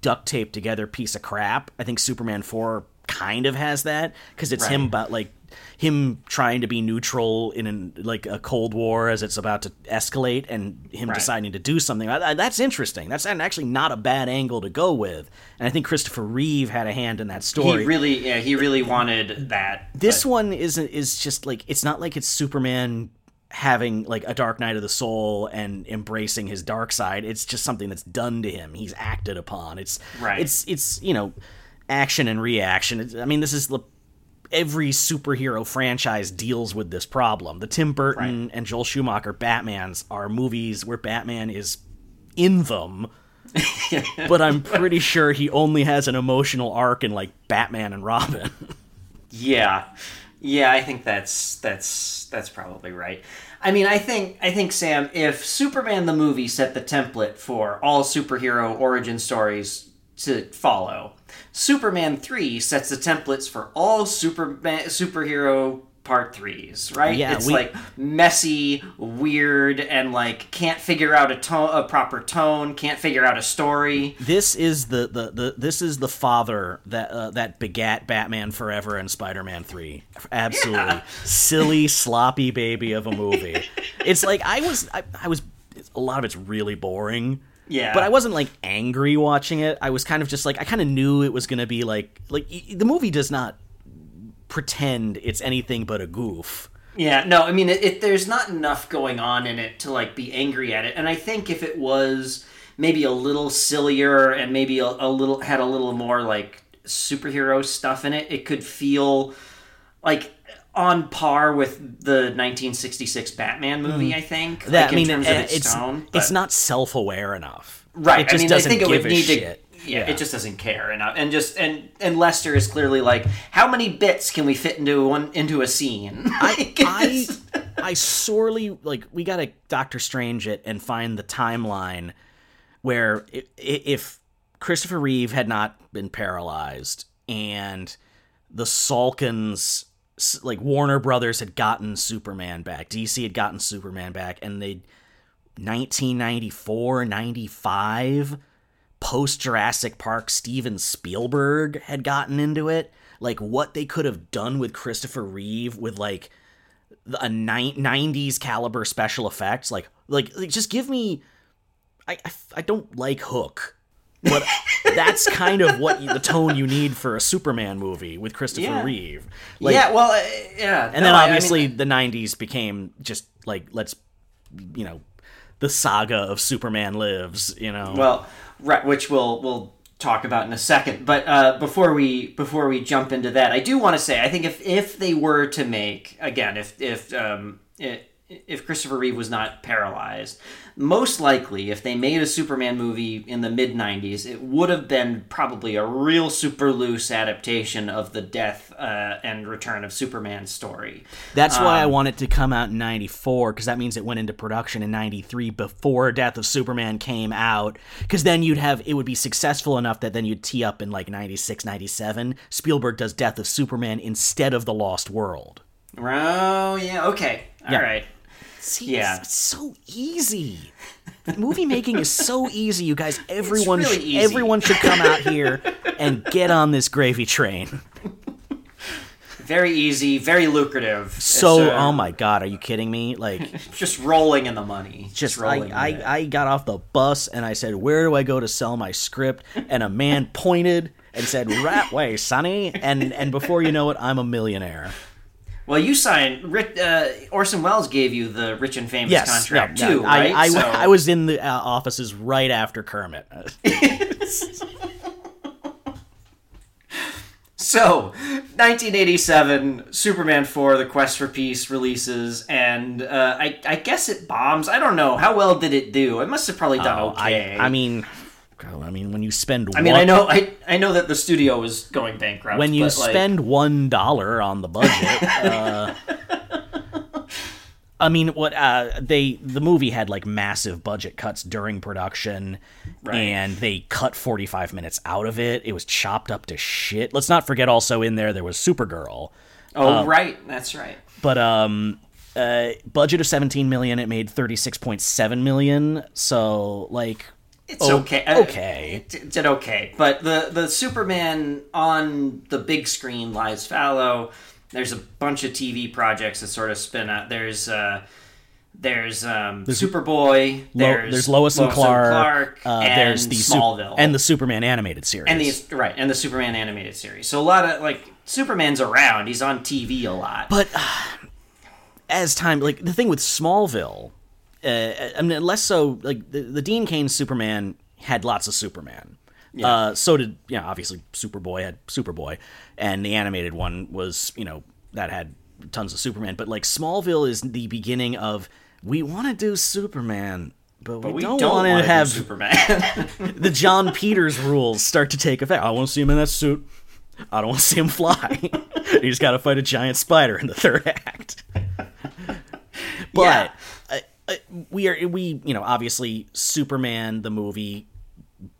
duct taped together piece of crap, I think Superman four kind of has that because it's him Right. about like him trying to be neutral in an, like a cold war as it's about to escalate and him Right. deciding to do something that's interesting that's actually not a bad angle to go with and i think christopher reeve had a hand in that story He really, yeah, he really wanted that. this but- one isn't is just like it's not like it's superman having like a dark night of the soul and embracing his dark side it's just something that's done to him. He's acted upon. It's Right. it's it's you know action and reaction. It's- i mean this is the every superhero franchise deals with this problem. The tim burton and joel schumacher batmans are movies where batman is in them [LAUGHS] but i'm pretty sure he only has an emotional arc in like batman and robin. Yeah, yeah, I think that's that's that's probably right. I mean, I think I think Sam, if Superman the movie set the template for all superhero origin stories to follow, Superman three sets the templates for all super superhero part threes, right? Yeah, it's we- like messy, weird, and like can't figure out a tone, a proper tone, can't figure out a story. this is the, the, the this is the father that uh, that begat Batman Forever and Spider Man Three. Absolutely [LAUGHS] silly, sloppy baby of a movie. it's like I was I, I was a lot of it's really boring. Yeah. but I wasn't like angry watching it. I was kind of just like I kind of knew it was gonna be like like the movie does not pretend it's anything but a goof. Yeah, no, I mean, it, it, there's not enough going on in it to like be angry at it, and I think if it was maybe a little sillier and maybe a, a little had a little more like superhero stuff in it, it could feel like on par with the 1966 Batman movie. I think Hmm. That like, I mean, of its, it's tone, it's not self aware enough. right. It just I mean, doesn't I think it give would a need shit. to. Yeah, it just doesn't care enough, and just and and Lester is clearly like, how many bits can we fit into one into a scene? [LAUGHS] I, I [LAUGHS] I sorely like we gotta Doctor Strange it and find the timeline where if Christopher Reeve had not been paralyzed and the Salkinds like Warner Brothers had gotten Superman back, DC had gotten Superman back, and they 1994, 95 post Jurassic Park Steven Spielberg had gotten into it. Like what they could have done with Christopher Reeve with like a ni- 90s caliber special effects like like, like just give me I, I I don't like Hook but [LAUGHS] that's kind of what you, the tone you need for a Superman movie with Christopher Yeah. Reeve. Like, yeah, well, uh, yeah, and then obviously the 90s became just like let's you know the saga of Superman lives, you know. Well, right, which we'll we'll talk about in a second. But uh, before we before we jump into that, I do want to say I think if if they were to make again if if um, if Christopher Reeve was not paralyzed, most likely if they made a Superman movie in the mid '90s, it would have been probably a real super loose adaptation of the death uh, and return of Superman story. That's why I Um, want it to come out in 94 because that means it went into production in 93 before Death of Superman came out because then you'd have it would be successful enough that then you'd tee up in like 96 97 Spielberg does Death of Superman instead of The Lost World. Oh yeah, okay, all right. Yeah. See, Yeah. it's, it's so easy. Movie making is so easy, you guys. Everyone, really sh- everyone should come out here [LAUGHS] and get on this gravy train. Very easy, very lucrative. So, uh, oh my god, are you kidding me? Like, [LAUGHS] just rolling in the money. just I, rolling in I. I got off the bus and I said, "Where do I go to sell my script?" And a man pointed and said, "Right way, Sonny." And and before you know it, I'm a millionaire. Well, you signed. Uh, Orson Welles gave you the rich and famous Yes, contract no, too, no, I, right? I, So- I was in the uh, offices right after Kermit. [LAUGHS] So So, 1987, Superman 4, The Quest for Peace releases, and uh, I, I guess it bombs. I don't know. How well did it do? It must have probably done Oh, okay. I, I mean, I mean, when you spend, I mean, one, I know, I, I know that the studio was going bankrupt. when you but, like, spend one dollar on the budget. [LAUGHS] uh, I mean, what uh, they the movie had like massive budget cuts during production, Right. and they cut forty five minutes out of it. It was chopped up to shit. Let's not forget, also in there there was Supergirl, oh, right, that's right. but um, uh, budget of seventeen million. It made thirty six point seven million. So like, It's o- okay. Uh, okay. It, it did okay, but the the Superman on the big screen lies fallow. There's a bunch of TV projects that sort of spin out. There's uh, there's um, Superboy. Lo- There's, there's Lois and Clark. uh, and there's the Smallville and the Superman animated series. and the right and the Superman animated series. So a lot of like Superman's around. He's on TV a lot. But uh, as time, like the thing with Smallville, uh, I mean, less so. Like the, the Dean Cain Superman had lots of Superman. Uh, so did you know, obviously Superboy had Superboy, and the animated one was you know that had tons of Superman. But like Smallville is the beginning of we want to do Superman. But we, we don't, don't want wanna have Superman. [LAUGHS] [LAUGHS] the Jon Peters rules start to take effect. I want to see him in that suit. I don't want to see him fly. [LAUGHS] He's got to fight a giant spider in the third act. But Yeah. Uh, we are we you know obviously Superman the movie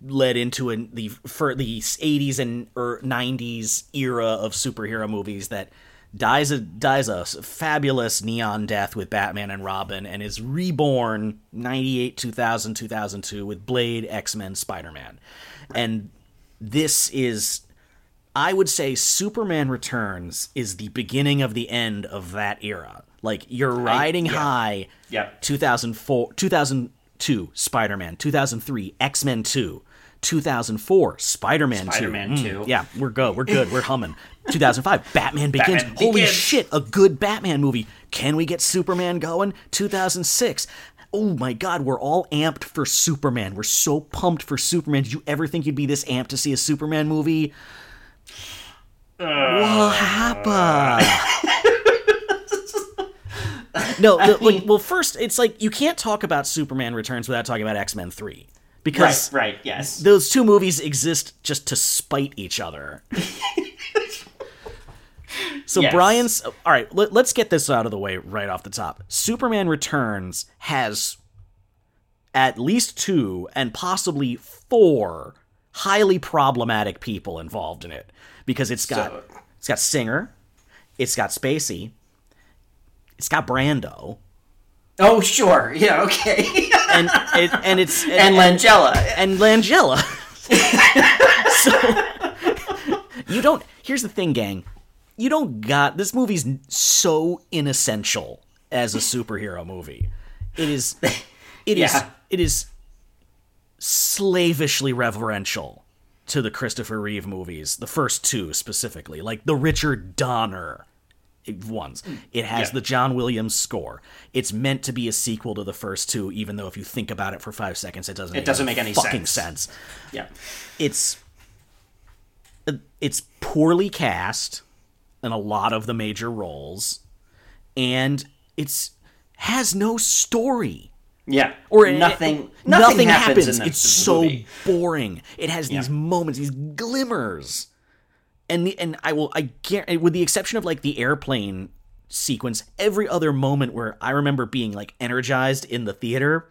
led into an, the for the 80s and or 90s era of superhero movies that dies a dies a fabulous neon death with Batman and Robin and is reborn 98 2000 2002 with Blade X-Men Spider-Man and this is I would say Superman Returns is the beginning of the end of that era. Like you're riding yeah. high. Yep. 2004, 2002 Spider-Man, 2003 X-Men 2, 2004 Spider-Man 2. Spider-Man mm. 2. Yeah, we're go. We're good. We're humming. [LAUGHS] 2005 Batman Begins. Batman Holy Begins. shit, a good Batman movie. Can we get Superman going? 2006. Oh my god, we're all amped for Superman. We're so pumped for Superman. Did you ever think you'd be this amped to see a Superman movie? Uh, what happened? [LAUGHS] no, [LAUGHS] the- like, well, first, it's like you can't talk about Superman Returns without talking about X Men 3. Because right, right, yes. those two movies exist just to spite each other. [LAUGHS] so Yes. Brian's all right. Let, us get this out of the way right off the top. Superman Returns has at least two and possibly four highly problematic people involved in it because it's got So- it's got Singer, it's got Spacey, it's got Brando, Oh, sure. Yeah, okay. [LAUGHS] and it, and it's [LAUGHS] and Langella. and Langella. [LAUGHS] so you don't. Here's the thing, gang. You don't got this movie's so inessential as a superhero movie. It is. It is. Yeah. It is slavishly reverential to the Christopher Reeve movies, the first two specifically, like the Richard Donner ones. Hmm. It has Yeah. the John Williams score. It's meant to be a sequel to the first two, even though if you think about it for five seconds, it doesn't. It doesn't make any fucking sense. sense. Yeah. It's it's poorly cast in a lot of the major roles, and it's has no story Yeah. or nothing. it- nothing, happens. in it's so movie. boring. It has these Yeah. moments, these glimmers, and the and I will I guarantee, with the exception of like the airplane sequence, every other moment where I remember being like energized in the theater.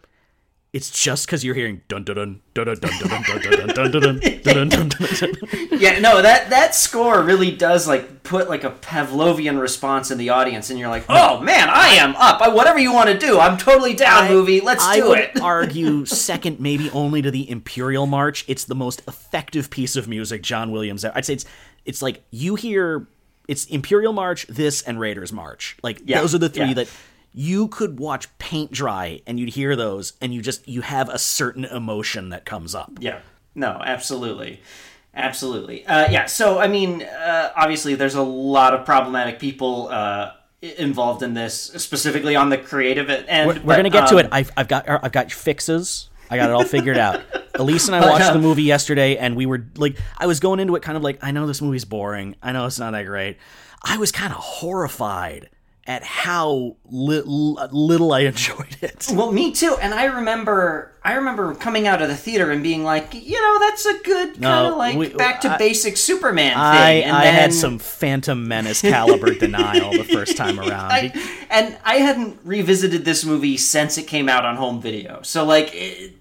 It's just because you're hearing dun dun dun dun dun dun dun dun dun dun dun dun dun dun dun dun. Yeah, no, that that score really does like put like a Pavlovian response in the audience, and you're like, oh man, I am up. I, whatever you want to do, I'm totally down. movie, let's I do would it. argue second, maybe only to the Imperial March. It's the most effective piece of music John Williams. I'd say it's it's like you hear it's Imperial March, this, and Raiders March. Like Yeah, those are the three yeah. that you could watch paint dry and you'd hear those and you just you have a certain emotion that comes up. Yeah. No, absolutely. Absolutely. Uh, yeah, so, I mean, uh, obviously, there's a lot of problematic people uh, involved in this, specifically on the creative end. We're, we're gonna get to it. I've, I've got I've got fixes. I got it all figured out. [LAUGHS] Elise and I watched the movie yesterday, and we were like, I was going into it kind of like, I know this movie's boring. I know it's not that great. I was kind of horrified at how li- li- little I enjoyed it. Well, me too. And I remember, I remember coming out of the theater and being like, you know, that's a good kind of like we- back to I- basic Superman thing. I, and I then, had some Phantom Menace caliber [LAUGHS] denial the first time around. I, and I hadn't revisited this movie since it came out on home video. So like, it,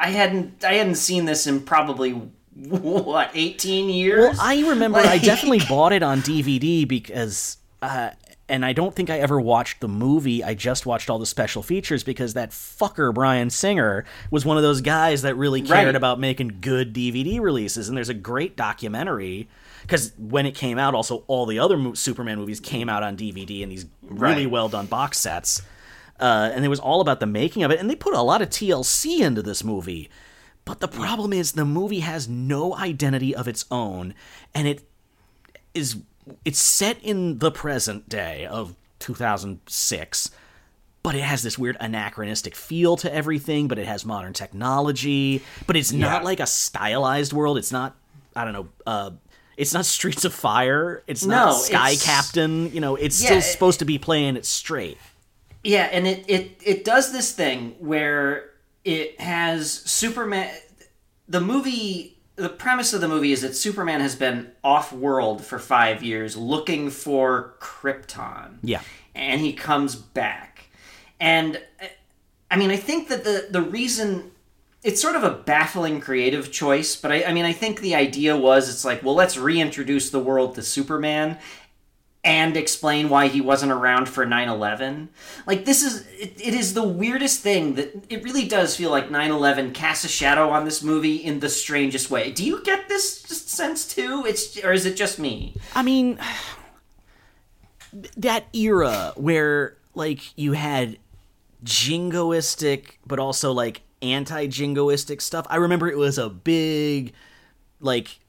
I hadn't, I hadn't seen this in probably what eighteen years. Well, I remember I definitely bought it on DVD because, uh, and I don't think I ever watched the movie. I just watched all the special features because that fucker Bryan Singer was one of those guys that really cared Right. about making good DVD releases. And there's a great documentary because when it came out, also all the other mo- Superman movies came out on DVD in these really Right. well done box sets. Uh, and it was all about the making of it. And they put a lot of TLC into this movie. But the problem is the movie has no identity of its own, and it is it's set in the present day of 2006 but it has this weird anachronistic feel to everything but it has modern technology but it's not like a stylized world it's not i don't know uh it's not streets of fire it's No, not sky it's- captain you know it's Yeah, still it- supposed to be playing it straight Yeah, and it, it it does this thing where it has Superman. The movie, the premise of the movie is that Superman has been off world for five years looking for Krypton. Yeah. and he comes back, and I mean, I think that the the reason. It's sort of a baffling creative choice, but I, I mean, I think the idea was it's like, well, let's reintroduce the world to Superman, and explain why he wasn't around for 9-11 like this is it, it is the weirdest thing that it really does feel like 9-11 casts a shadow on this movie in the strangest way. Do you get this sense too? It's or is it just me? I mean, that era where like you had jingoistic, but also like anti-jingoistic stuff. I remember it was a big, like,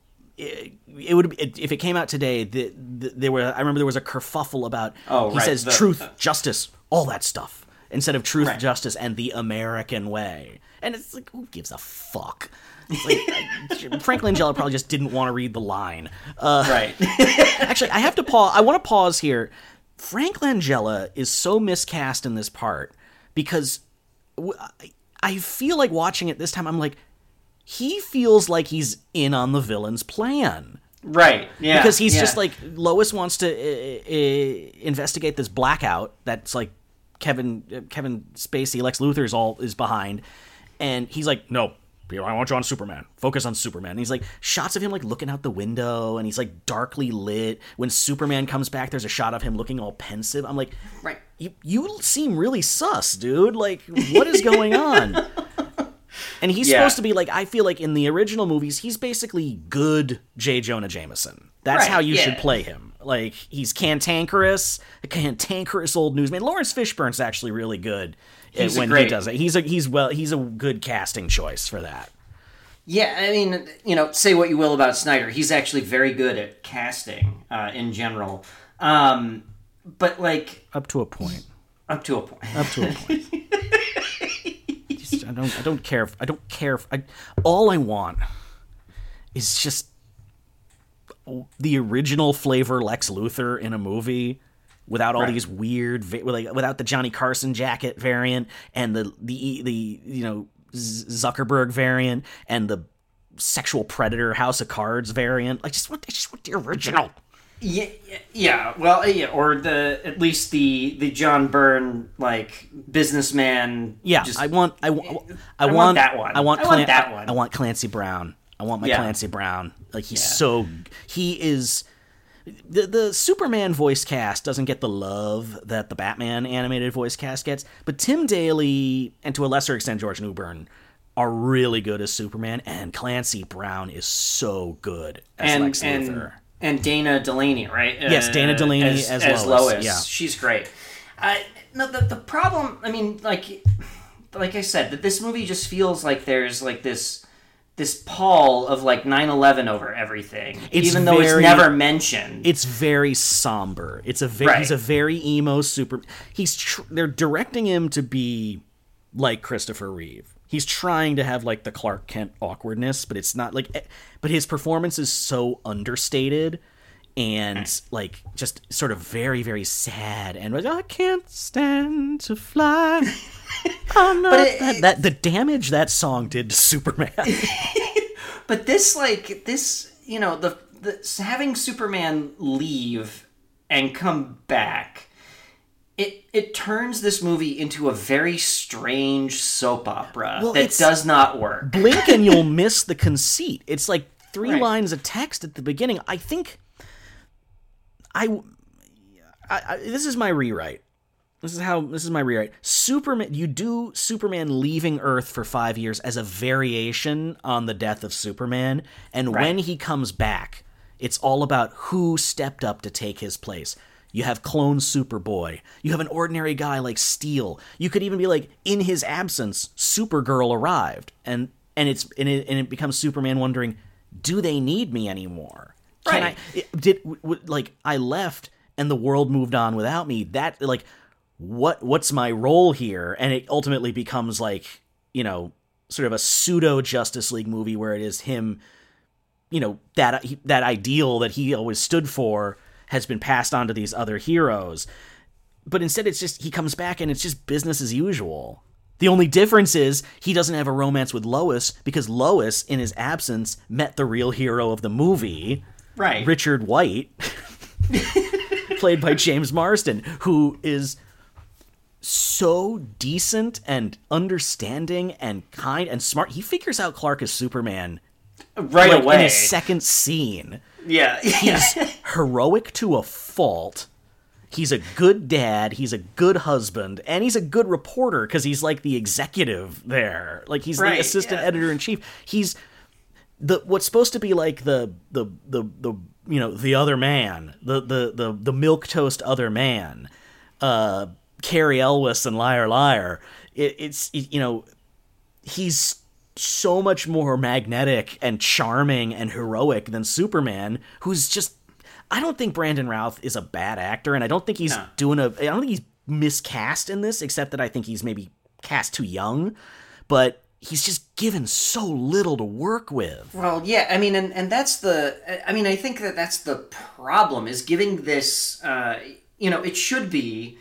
it, it would it, if it came out today. The, the, there were I remember there was a kerfuffle about. Oh, he right, says the- truth, justice, all that stuff instead of truth, Right. justice, and the American way. And it's like, who gives a fuck? Like, [LAUGHS] Frank Langella probably just didn't want to read the line. Uh, right [LAUGHS] Actually, I have to pause. I want to pause here. Frank Langella is so miscast in this part because I feel like watching it this time. I'm like, he feels like he's in on the villain's plan right yeah because he's yeah. just like Lois wants to uh, uh, investigate this blackout that's like Kevin uh, Kevin Spacey Lex Luthor's all is behind, and he's like, no. I want you on Superman. Focus on Superman. And he's like shots of him like looking out the window, and he's like darkly lit. When Superman comes back, there's a shot of him looking all pensive. I'm like, right you you seem really sus, dude. Like, what is going on? [LAUGHS] and he's Yeah. supposed to be like, I feel like in the original movies, he's basically good J. Jonah Jameson. That's Right, how you yeah. should play him. Like, he's cantankerous, a cantankerous old newsman. Laurence Fishburne's actually really good He's when he does it. He's a he's well he's a good casting choice for that. Yeah, I mean, you know, say what you will about Snyder, he's actually very good at casting uh, in general. Um, but like Up to a point. up to a point. Up to a point. [LAUGHS] I don't. I don't care. If, I don't care. If, I, all I want is just the original flavor Lex Luthor in a movie without all Right. these weird, like without the Johnny Carson jacket variant and the the the you know Zuckerberg variant and the sexual predator House of Cards variant. Like just want, I just want the original. Yeah, yeah, yeah. Well, yeah, or the at least the the John Byrne like businessman. Yeah, just- I want. I, wa- I, I want want that one. I want. I want that one. I want Clancy Brown. I want my Yeah. Clancy Brown. Like he's so. He is. The the Superman voice cast doesn't get the love that the Batman animated voice cast gets, but Tim Daly and to a lesser extent George Newbern are really good as Superman, and Clancy Brown is so good as and Lex Luthor. And Dana Delany, right? Yes, Dana uh, Delany as Lois, Lois. yeah. she's great. I no, the the problem. I mean, like like I said, that this movie just feels like there's like this this pall of like 9-11 over everything It's even though very- it's never mentioned it's very somber. It's a ve- Right. he's a very emo super. He's tr- they're directing him to be like Christopher Reeve. He's trying to have like the Clark Kent awkwardness, but it's not like. eh, But his performance is so understated and like just sort of very very sad and like, I can't stand to fly. I'm [LAUGHS] not it- that, that the damage that song did to Superman. [LAUGHS] But this, like this, you know, the, the having Superman leave and come back, it it turns this movie into a very strange soap opera Well, that does not work. blink and you'll [LAUGHS] miss the conceit. It's like three Right. lines of text at the beginning. I think I, I, I this is my rewrite. This is how this is my rewrite. Superman you do Superman leaving Earth for 5 years as a variation on the death of Superman and when he comes back, it's all about who stepped up to take his place. You have clone Superboy. You have an ordinary guy like Steel. You could even be like, in his absence, Supergirl arrived, and and it's and it, and it becomes Superman wondering, do they need me anymore? Can Right. I did w- w- like I left and the world moved on without me? That like what what's my role here? And it ultimately becomes like you know sort of a pseudo Justice League movie where it is him you know that that ideal that he always stood for has been passed on to these other heroes but instead it's just he comes back and it's just business as usual the only difference is he doesn't have a romance with Lois because Lois in his absence met the real hero of the movie Right. Richard White [LAUGHS] played by James Marsden who is so decent and understanding and kind and smart he figures out Clark is Superman right like away. in his second scene. Yeah. [LAUGHS] He's [LAUGHS] Heroic to a fault. He's a good dad, he's a good husband, and he's a good reporter because he's like the executive there. Like he's Right, the assistant yeah. editor in chief. He's the what's supposed to be like the the the the you know the other man, the the the the milk toast other man, uh, Cary Elwes and Liar Liar. It, it's it, you know he's so much more magnetic and charming and heroic than Superman, who's just. I don't think Brandon Routh is a bad actor, and I don't think he's No. doing a. I don't think he's miscast in this, except that I think he's maybe cast too young. But he's just given so little to work with. Well, yeah, I mean, and, and that's the, I mean, I think that that's the problem is giving this, uh, you know, it should be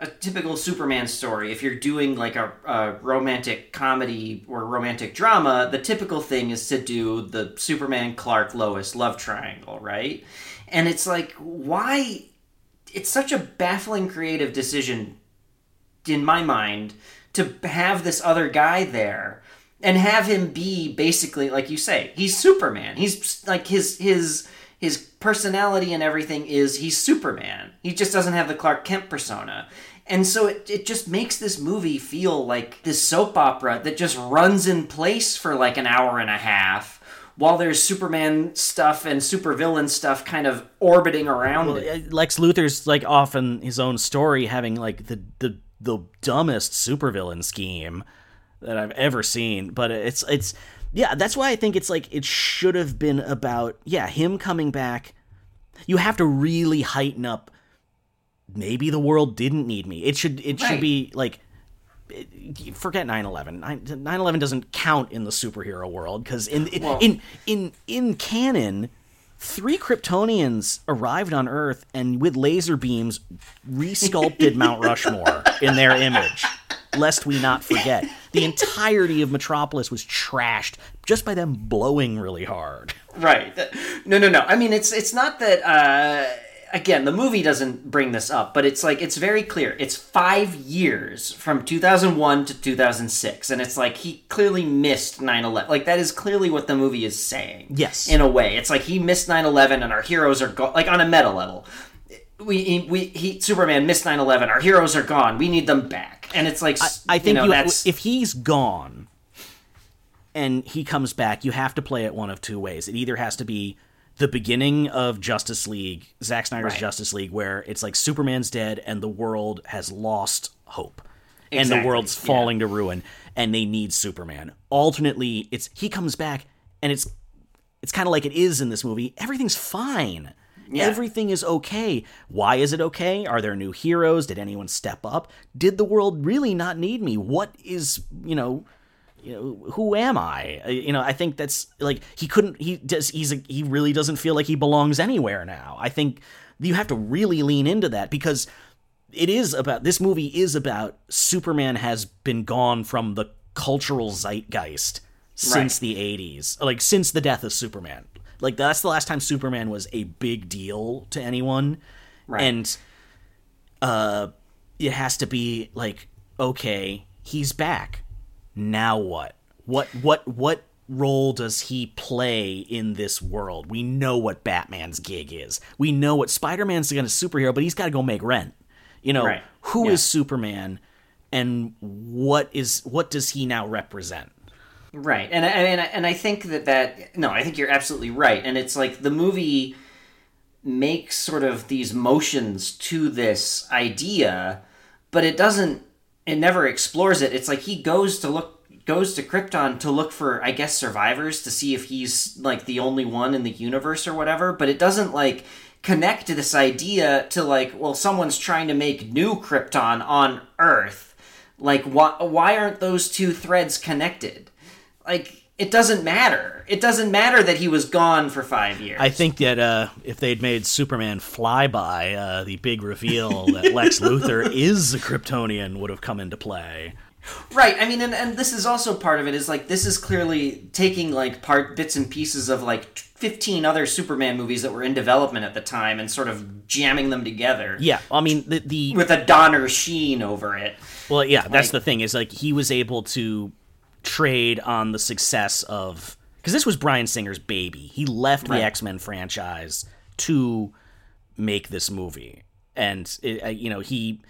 a typical Superman story. If you're doing like a, a romantic comedy or romantic drama, the typical thing is to do the Superman, Clark, Lois love triangle, right? And it's like, why? It's such a baffling creative decision in my mind to have this other guy there and have him be basically like you say he's superman he's like his his his personality and everything is he's superman he just doesn't have the clark kent persona and so it, it just makes this movie feel like this soap opera that just runs in place for like an hour and a half while there's superman stuff and supervillain stuff kind of orbiting around it uh, Lex Luthor's like often his own story, having like the the the dumbest supervillain scheme that I've ever seen. But it's it's yeah, that's why I think it's like it should have been about yeah him coming back. You have to really heighten up. Maybe the world didn't need me. It should it should be like forget 9/11. 9/11 doesn't count in the superhero world cuz in in, in in in canon three Kryptonians arrived on Earth and with laser beams resculpted [LAUGHS] Mount Rushmore in their image. Lest we not forget, the entirety of Metropolis was trashed just by them blowing really hard. Right. No, no, no. I mean, it's it's not that. Uh, again, the movie doesn't bring this up, but it's like it's very clear. It's five years from 2001 to 2006, and it's like he clearly missed 9/11. Like that is clearly what the movie is saying. Yes. In a way, it's like he missed 9/11, and our heroes are go- like on a meta level. We, we he Superman missed 9/11. Our heroes are gone. We need them back. And it's like I think you know you- that's if he's gone and he comes back, you have to play it one of two ways. It either has to be the beginning of Justice League, Zack Snyder's Right. Justice League, where it's like Superman's dead and the world has lost hope. And the Exactly, world's yeah. falling to ruin and they need Superman. Alternately, it's he comes back and it's it's kind of like it is in this movie. Everything's fine. Yeah. Everything is okay. Why is it okay? Are there new heroes? Did anyone step up? Did the world really not need me? What is, you know, you know, who am I? Uh, You know, I think that's like he couldn't. He does. He's a, he really doesn't feel like he belongs anywhere now. I think you have to really lean into that because it is about this movie is about Superman has been gone from the cultural zeitgeist since the 80s like since the death of Superman like that's the last time Superman was a big deal to anyone Right. and uh it has to be like okay he's back now what what what what role does he play in this world we know what batman's gig is we know what spider-man's gonna superhero but he's got to go make rent you know Right. who is Yeah. superman and what is what does he now represent Right, and I and I, and I think that that no, I think you're absolutely right, and it's like the movie makes sort of these motions to this idea, but it doesn't. It never explores it. It's like he goes to look goes to Krypton to look for, I guess, survivors to see if he's like the only one in the universe or whatever. But it doesn't like connect to this idea to like, well, someone's trying to make new Krypton on Earth. Like, why why aren't those two threads connected? Like, it doesn't matter. It doesn't matter that he was gone for five years. I think that uh, if they'd made Superman flyby, uh, the big reveal that [LAUGHS] Lex Luthor is a Kryptonian would have come into play. Right. I mean, and, and this is also part of it. Is like this is clearly taking like part bits and pieces of like fifteen other Superman movies that were in development at the time and sort of jamming them together. Yeah, I mean the the With a Donner sheen over it. well, yeah, that's like- the thing is like he was able to trade on the success of because this was Bryan Singer's baby. He left Right. the X Men franchise to make this movie, and it, you know he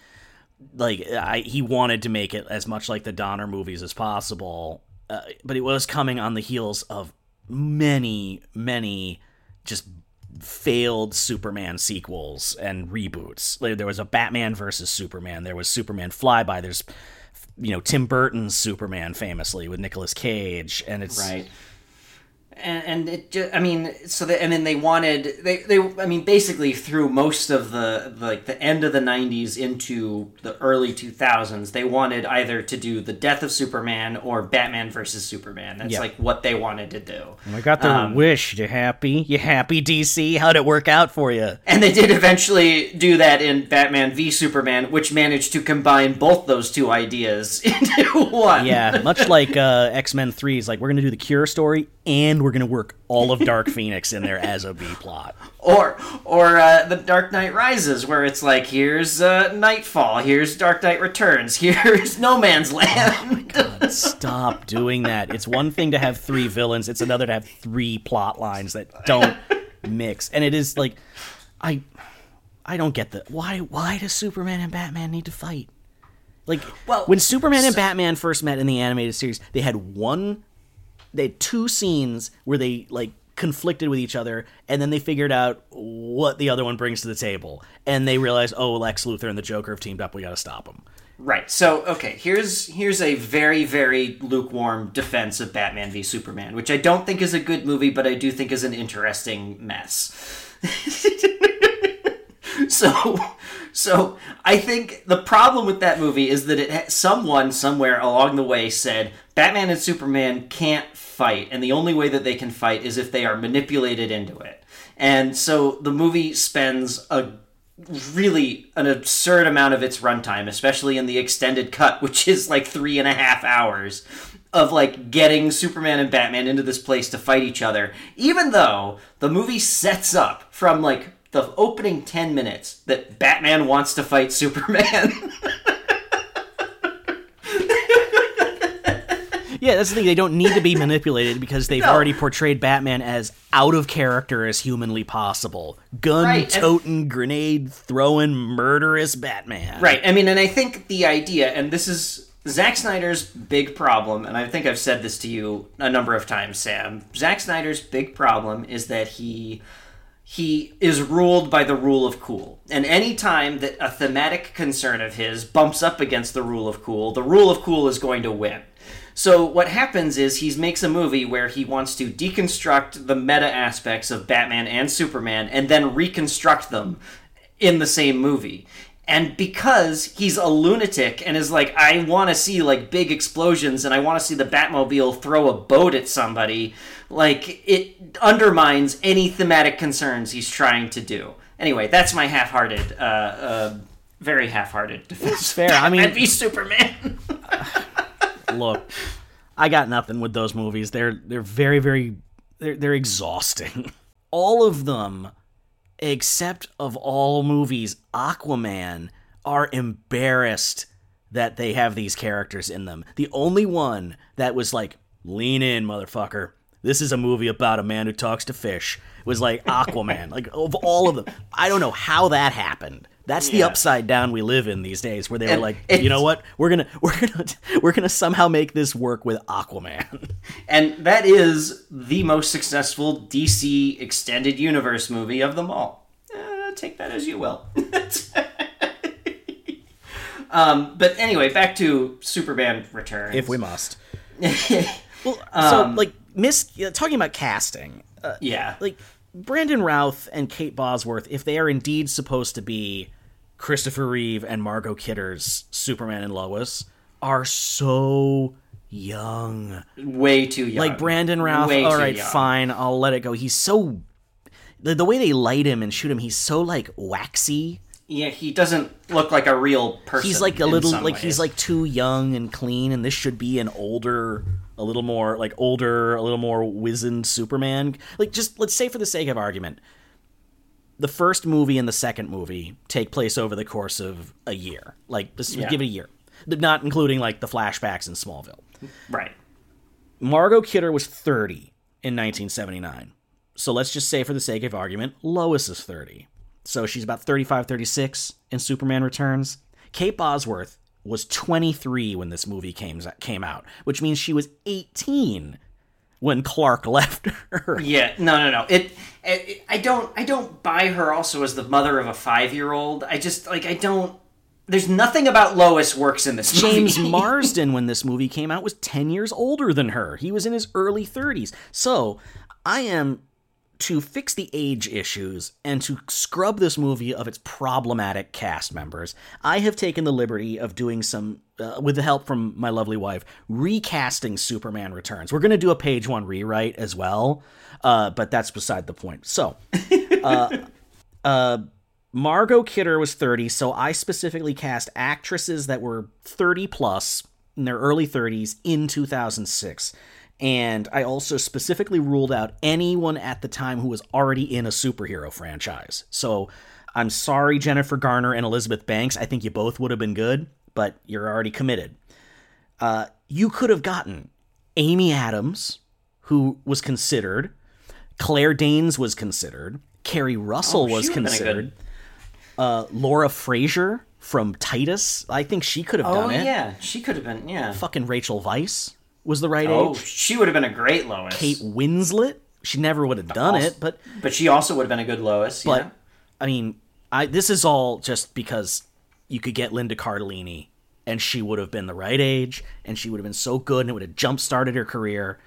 like I, he wanted to make it as much like the Donner movies as possible, uh, but it was coming on the heels of many, many just failed Superman sequels and reboots. Like, There was a Batman versus Superman. There was Superman Flyby. There's you know Tim Burton's Superman famously with Nicolas Cage, and it's Right. And, and it just, I mean, so they, and then they wanted, they, they, I mean, basically through most of the, like, the end of the 90s into the early 2000s, they wanted either to do the death of Superman or Batman versus Superman. That's, Yeah. like, what they wanted to do. I got their Um, wish. You happy? You happy, DC? How'd it work out for you? And they did eventually do that in Batman v Superman, which managed to combine both those two ideas [LAUGHS] into one. Yeah, much like uh, X Men Three is like we're gonna do the Cure story, and we're gonna work all of Dark [LAUGHS] Phoenix in there as a B plot. Or or uh, the Dark Knight Rises, where it's like here's uh, Knightfall, here's Dark Knight Returns, [LAUGHS] here's No Man's Land. God, stop doing that. It's one thing to have three villains. It's another to have three plot lines that don't mix. And it is like, I, I don't get the why. Why does Superman and Batman need to fight? Like, Well, when Superman and Batman first met in the animated series, they had one, they had two scenes where they like conflicted with each other, and then they figured out what the other one brings to the table, and they realized, oh, Lex Luthor and the Joker have teamed up. We got to stop them. Right. So okay, here's here's a very very lukewarm defense of Batman v Superman, which I don't think is a good movie, but I do think is an interesting mess. [LAUGHS] so so I think the problem with that movie is that it someone somewhere along the way said Batman and Superman can't fight and the only way that they can fight is if they are manipulated into it. And so the movie spends a really an absurd amount of its runtime, especially in the extended cut, which is like three and a half hours of like getting Superman and Batman into this place to fight each other, even though the movie sets up from like the opening 10 minutes that Batman wants to fight Superman. [LAUGHS] Yeah, that's the thing. They don't need to be [LAUGHS] manipulated because they've No. already portrayed Batman as out of character as humanly possible. Gun Right, toting, grenade throwing, murderous Batman. Right. I mean, and I think the idea, and this is Zack Snyder's big problem, and I think I've said this to you a number of times, Sam. Zack Snyder's big problem is that he he is ruled by the rule of cool. And any time that a thematic concern of his bumps up against the rule of cool, the rule of cool is going to win. So what happens is he makes a movie where he wants to deconstruct the meta aspects of Batman and Superman and then reconstruct them in the same movie. And because he's a lunatic and is like, I want to see like big explosions and I want to see the Batmobile throw a boat at somebody, like it undermines any thematic concerns he's trying to do. Anyway, that's my half-hearted, uh, uh, very half-hearted defense. Fair. I mean, [LAUGHS] I'd be Superman. [SIGHS] look, I got nothing with those movies. They're they're very very they're they're exhausting. [LAUGHS] All of them except of all movies, Aquaman are embarrassed that they have these characters in them. The only one that was like, "Lean in, motherfucker. This is a movie about a man who talks to fish." It was like Aquaman. like of all of them, I don't know how that happened. That's the upside down we live in these days, where they were And like, you know what, we're gonna [LAUGHS] we're gonna we're gonna somehow make this work with Aquaman. and that is the most successful DC extended universe movie of them all. Uh, take that as you will. [LAUGHS] um, but anyway, back to Superman Returns. if we must. [LAUGHS] well, so like Miss talking about casting, uh, yeah, like Brandon Routh and Kate Bosworth, if they are indeed supposed to be Christopher Reeve and Margot Kidder's Superman and Lois, are so young. way too young. Like Brandon Routh, Way all right, young. fine, I'll let it go. He's so the, the way they light him and shoot him, he's so like waxy. Yeah, he doesn't look like a real person. He's like a little like ways. he's like too young and clean, and this should be an older, a little more like older, a little more wizened Superman. Like just let's say for the sake of argument, the first movie and the second movie take place over the course of a year. Like let's Yeah. give it a year, not including like the flashbacks in Smallville. right. Margot Kidder was 30 in 1979. So let's just say, for the sake of argument, Lois is 30. So she's about 35, 36 in Superman Returns. Kate Bosworth was 23 when this movie came, came out, which means she was 18 when Clark [LAUGHS] left her. Yeah, no, no, no. It, it, I don't, I don't buy her also as the mother of a five-year-old. I just like, I don't. There's nothing about Lois works in this James movie. [LAUGHS] Marsden, when this movie came out, was 10 years older than her. He was in his early 30s. So I am to fix the age issues and to scrub this movie of its problematic cast members. I have taken the liberty of doing some, uh, with the help from my lovely wife, recasting Superman Returns. We're going to do a page one rewrite as well, uh, but that's beside the point. So. [LAUGHS] Margot Kidder was 30, so I specifically cast actresses that were 30 plus in their early 30s in 2006. And I also specifically ruled out anyone at the time who was already in a superhero franchise. So I'm sorry, Jennifer Garner and Elizabeth Banks. I think you both would have been good, but you're already committed. Uh, you could have gotten Amy Adams, who was considered, Claire Danes was considered, Keri Russell Oh, was she would've been a considered uh, Laura Fraser from Titus. I think she could have Oh done it. yeah, she could have been. Yeah. Fucking Rachel Weisz was the right age. Oh, age. she would have been a great Lois. Kate Winslet. She never would have done Also- it, but but she also would have been a good Lois. but yeah. I mean, I this is all just because you could get Linda Cardellini and she would have been the right age and she would have been so good and it would have jump started her career.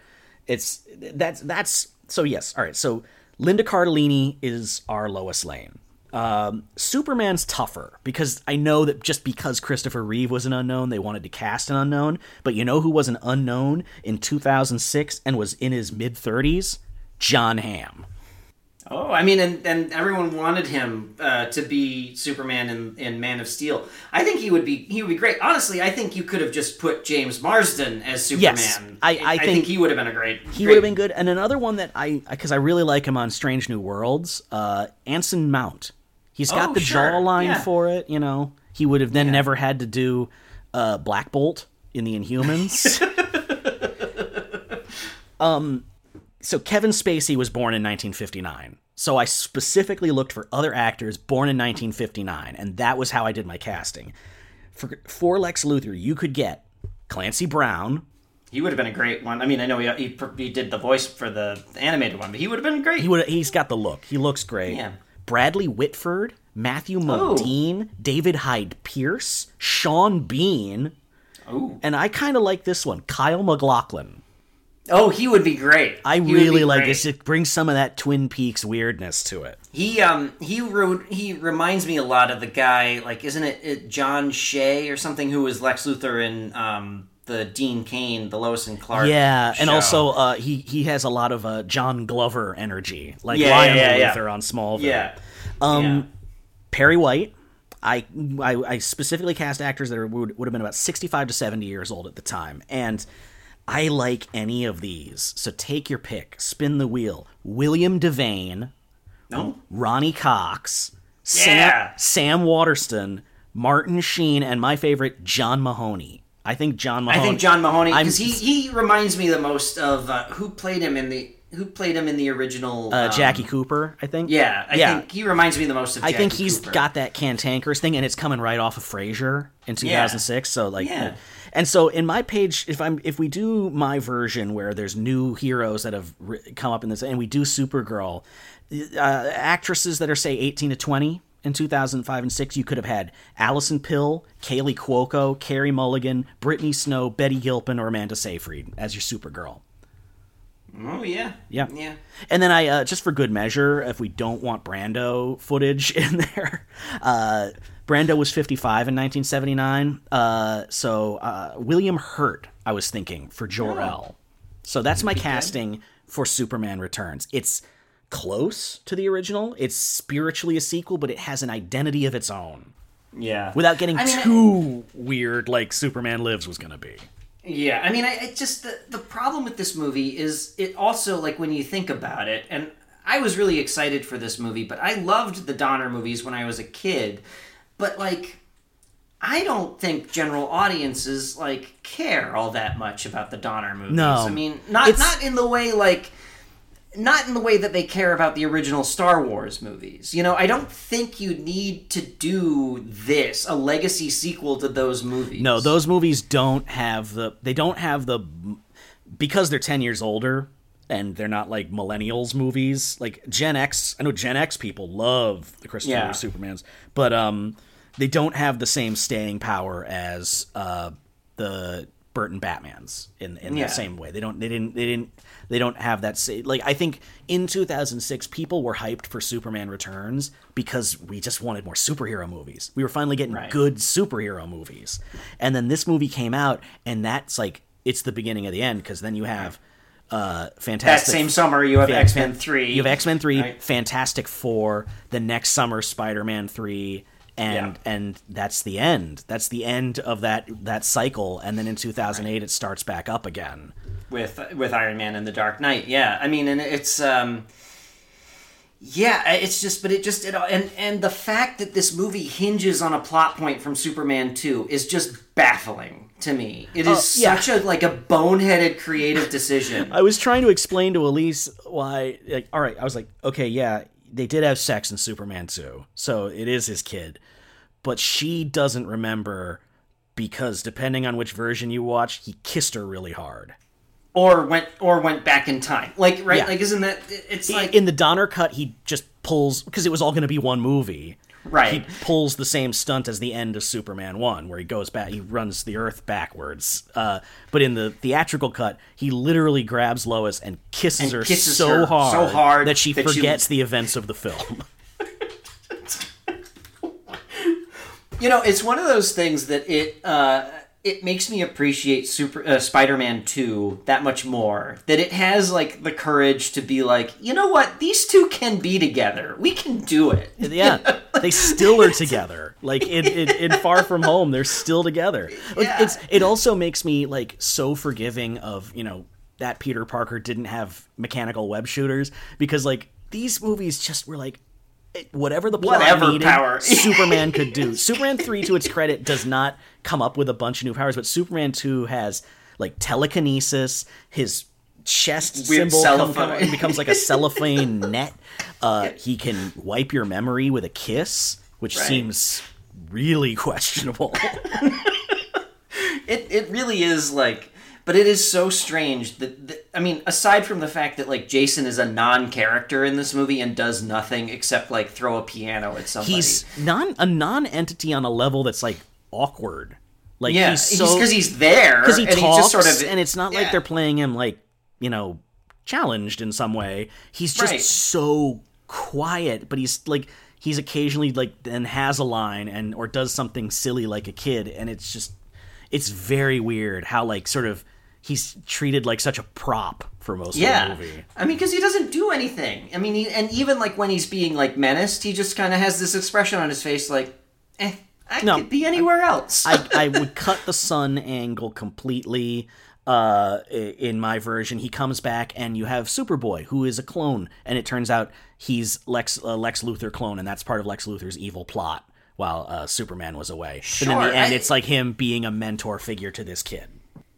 It's that's that's so yes. All right. So Linda Cardellini is our Lois Lane. Um, Superman's tougher because I know that just because Christopher Reeve was an unknown, they wanted to cast an unknown. But you know who was an unknown in 2006 and was in his mid 30s? Jon Hamm. Oh, I mean, and, and everyone wanted him uh, to be Superman in, in Man of Steel. I think he would be he would be great. Honestly, I think you could have just put James Marsden as Superman. Yes, I- I think- he would have been a great. He great- would have been good. And another one that I, because I really like him on Strange New Worlds, uh, Anson Mount. He's got Oh, the sure, jawline yeah. for it. You know, he would have then never had to do uh, Black Bolt in the Inhumans. [LAUGHS] um, so Kevin Spacey was born in 1959. So I specifically looked for other actors born in 1959, and that was how I did my casting. For, for Lex Luthor, you could get Clancy Brown, He would have been a great one. I mean, I know he, he, he did the voice for the animated one, but he would have been great. He would. He's got the look. He looks great. Yeah. Bradley Whitford, Matthew Oh. Modine, David Hyde Pierce, Sean Bean, Ooh. and I kind of like this one, Kyle MacLachlan. Oh, he would be great. I He really like great. this. It brings some of that Twin Peaks weirdness to it. He um he wrote he reminds me a lot of the guy like isn't it, it John Shea or something who was Lex Luthor in um the Dean Cain the Lois and Clark Yeah, and also uh, he he has a lot of uh, John Glover energy, like Yeah, Lionel yeah, yeah. Luthor on Smallville. yeah Um, yeah. Perry White. I, I I specifically cast actors that are, would would have been about sixty five to seventy years old at the time, and I like any of these. So take your pick, spin the wheel. William Devane, no Ronny Cox, Yeah. Sam, Sam Waterston, Martin Sheen, and my favorite John Mahoney. I think John Mahoney. I think John Mahoney because he he reminds me the most of uh, who played him in the who played him in the original uh, um, Jackie Cooper. I think. yeah I yeah. think he reminds me the most of I think he's Cooper. got that cantankerous thing, and it's coming right off of Frasier in 2006. So like, Yeah. and so in my page, if I'm if we do my version where there's new heroes that have come up in this, and we do Supergirl, uh, actresses that are say 18 to 20 in 2005 and 6, you could have had Alison Pill, Kaley Cuoco, Carey Mulligan, Brittany Snow, Betty Gilpin, or Amanda Seyfried as your Supergirl. oh yeah Yeah. yeah And then I, uh, just for good measure, if we don't want Brando footage [LAUGHS] in there, uh, Brando was 55 in 1979. Uh, so uh, William Hurt, I was thinking for Jor El. So that's my casting for Superman Returns. It's close to the original. It's spiritually a sequel, but it has an identity of its own yeah without getting I mean, too weird like Superman Lives was going to be. Yeah, I mean, I, I just the, the problem with this movie is it also like when you think about it, and I was really excited for this movie, but I loved the Donner movies when I was a kid, but like. I don't think general audiences like care all that much about the Donner movies. No. I mean, not It's- not in the way like not in the way that they care about the original Star Wars movies. You know, I don't think you need to do this, a legacy sequel to those movies. No, those movies don't have the they don't have the because they're 10 years older and they're not like millennials movies. Like Gen X, I know Gen X people love the Christopher Yeah. Supermans, but um they don't have the same staying power as uh the Burton Batmans in in Yeah. the same way. They don't they didn't they didn't they don't have that like I think in 2006 people were hyped for Superman Returns because we just wanted more superhero movies. We were finally getting Right. good superhero movies. And then this movie came out and that's like it's the beginning of the end because then you have uh that fantastic same summer you have X Men Three. You have X Men Three, Right. Fantastic Four, the next summer Spider Man Three, and Yeah. and that's the end. That's the end of that that cycle. And then in 2008, it starts back up again. With with Iron Man and the Dark Knight. Yeah, I mean, and it's um, yeah, it's just, but it just it and and the fact that this movie hinges on a plot point from Superman Two is just baffling to me. It is yeah. such a like a boneheaded creative decision. [LAUGHS] I was trying to explain to Elise why. Like, all right, I was like, okay, yeah, they did have sex in Superman 2, so it is his kid, but she doesn't remember because depending on which version you watch, he kissed her really hard. Or went or went back in time. Like right, Yeah. like isn't that it's like in the Donner cut, he just pulls because it was all going to be one movie. Right. He pulls the same stunt as the end of Superman One, where he goes back, he runs the Earth backwards. Uh, but in the theatrical cut, he literally grabs Lois and kisses And her kisses so her hard, so hard that she that she- forgets the events of the film. [LAUGHS] [LAUGHS] You know, it's one of those things that it uh, it makes me appreciate Super uh, Spider-Man Two that much more. That it has like the courage to be like, you know what, these two can be together. We can do it. yeah, [LAUGHS] they still are [LAUGHS] together. Like in, in, in Far From Home, they're still together. Like, Yeah. It's it also makes me like so forgiving of you know that Peter Parker didn't have mechanical web shooters because like these movies just were like whatever the plot Whatever needed, power. [LAUGHS] Superman could do. Superman three, to its credit, does not come up with a bunch of new powers, but Superman two has like telekinesis. His chest Weird symbol come, cellophane. come, becomes like a cellophane [LAUGHS] net. Uh, he can wipe your memory with a kiss, which Right. seems really [LAUGHS] questionable. It it really is like, but it is so strange that, that I mean, aside from the fact that like Jason is a non-character in this movie and does nothing except like throw a piano at somebody. he's non a non-entity on a level that's like awkward. Like yeah, he's he's so because he's there because he and talks, just sort of and it's not like they're playing him like you know, challenged in some way. He's just Right. so quiet, but he's like he's occasionally like then has a line and or does something silly like a kid and it's just it's very weird how like sort of he's treated like such a prop for most yeah. of the movie. I mean, because he doesn't do anything. I mean, he, and even like when he's being like menaced, he just kind of has this expression on his face, like, "Eh, I No, could be anywhere else." I, [LAUGHS] I would cut the sun angle completely. Uh, in my version, he comes back and you have Superboy, who is a clone, and it turns out he's Lex uh, Lex Luthor clone, and that's part of Lex Luthor's evil plot while uh, Superman was away. But in Sure, the end, I- it's like him being a mentor figure to this kid.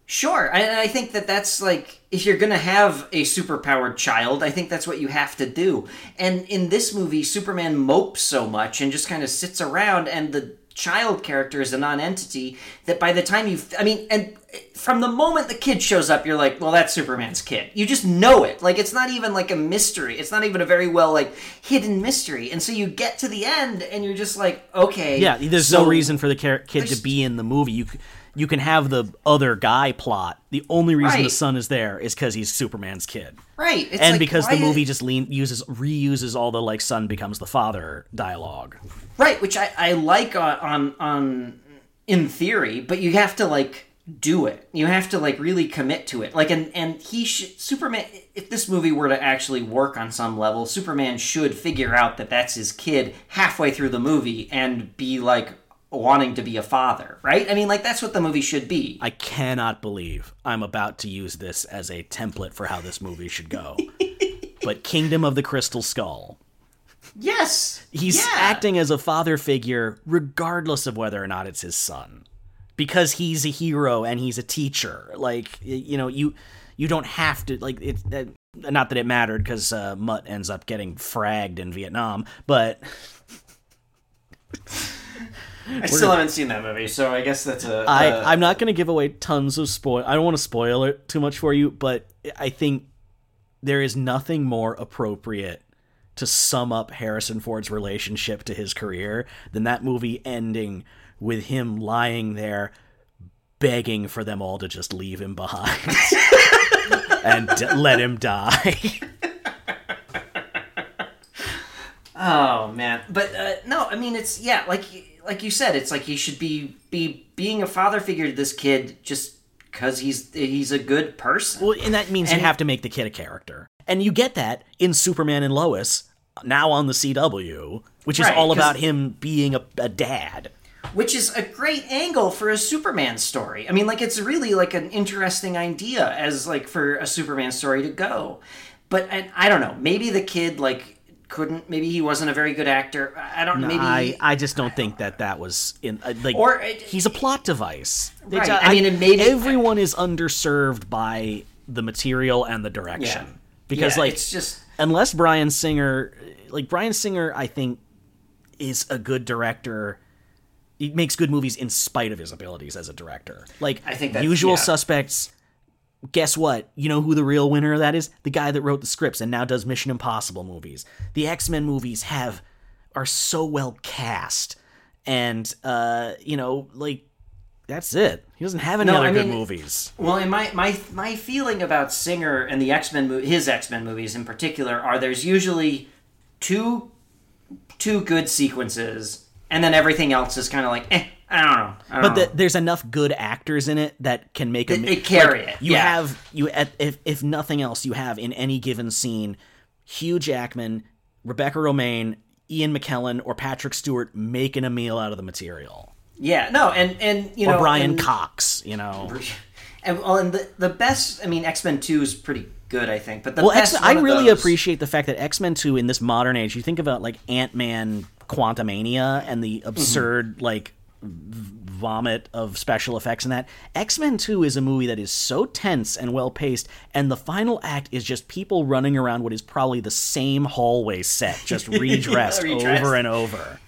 Sure, and I think that that's like if you're gonna have a superpowered child, I think that's what you have to do. And in this movie, Superman mopes so much and just kind of sits around, and the child character is a non-entity that by the time you, I mean, and from the moment the kid shows up, you're like, well, that's Superman's kid. You just know it. Like it's not even like a mystery. It's not even a very well like hidden mystery. And so you get to the end, and you're just like, okay, Yeah, there's so- no reason for the char- kid to be in the movie. You you can have the other guy plot. The only reason the son is there is because he's Superman's kid. right? It's and like, because the movie just lean uses reuses all the like son becomes the father dialogue. Right, which I, I like on, on on in theory, but you have to like do it. You have to like really commit to it. Like and and he should Superman if this movie were to actually work on some level, Superman should figure out that that's his kid halfway through the movie and be like wanting to be a father, right? I mean like that's what the movie should be. I cannot believe I'm about to use this as a template for how this movie should go. [LAUGHS] but Kingdom of the Crystal Skull. yes. He's yeah. acting as a father figure regardless of whether or not it's his son. Because he's a hero and he's a teacher. Like you know, you you don't have to like it that not that it mattered because uh, Mutt ends up getting fragged in Vietnam, but [LAUGHS] I still haven't seen that movie, so I guess that's a I, uh, I'm not going to give away tons of spoil. I don't want to spoil it too much for you, but I think there is nothing more appropriate to sum up Harrison Ford's relationship to his career than that movie ending with him lying there begging for them all to just leave him behind [LAUGHS] and d- let him die. [LAUGHS] Oh man, but uh, no, I mean it's yeah, like like you said, it's like he should be be being a father figure to this kid just because he's he's a good person. Well, and that means And- you have to make the kid a character. And you get that in Superman and Lois, now on the CW, which is Right, all about him being a, a dad. which is a great angle for a Superman story. I mean, like it's really like an interesting idea as like for a Superman story to go. But and I don't know, maybe the kid like couldn't. Maybe he wasn't a very good actor. I don't. maybe I, I just don't think that that was in uh, like Or it- he's a plot device. They Right, ju- I mean, and maybe- everyone is underserved by the material and the direction Yeah. because Yeah, like it's just unless Bryan Singer, like Bryan Singer, I think is a good director. He makes good movies in spite of his abilities as a director. Like I think that's- Usual yeah. Suspects. Guess what? You know who the real winner of that is? The guy that wrote the scripts and now does Mission Impossible movies. The X Men movies have are so well cast, and uh, you know, like that's it. He doesn't have any No, other I good mean- movies. Well, and my my my feeling about Singer and the X Men, his X Men movies in particular, are there's usually two two good sequences, and then everything else is kind of like, eh, I don't know. I don't but know. the, there's enough good actors in it that can make a They- they carry like, it, You yeah. have you at, if if nothing else, you have in any given scene, Hugh Jackman, Rebecca Romijn, Ian McKellen, or Patrick Stewart making a meal out of the material, yeah, no, and and you or know, Brian and, Cox. You know, [LAUGHS] and, well, and the the best. I mean, X Men Two is pretty good, I think, but the well, best. X- I one of really those- appreciate the fact that X Men Two in this modern age, you think about like Ant Man, Quantumania, and the mm-hmm. absurd like vomit of special effects in that. X Men 2 is a movie that is so tense and well paced, and the final act is just people running around what is probably the same hallway set, just [LAUGHS] redressed redressed. over and over.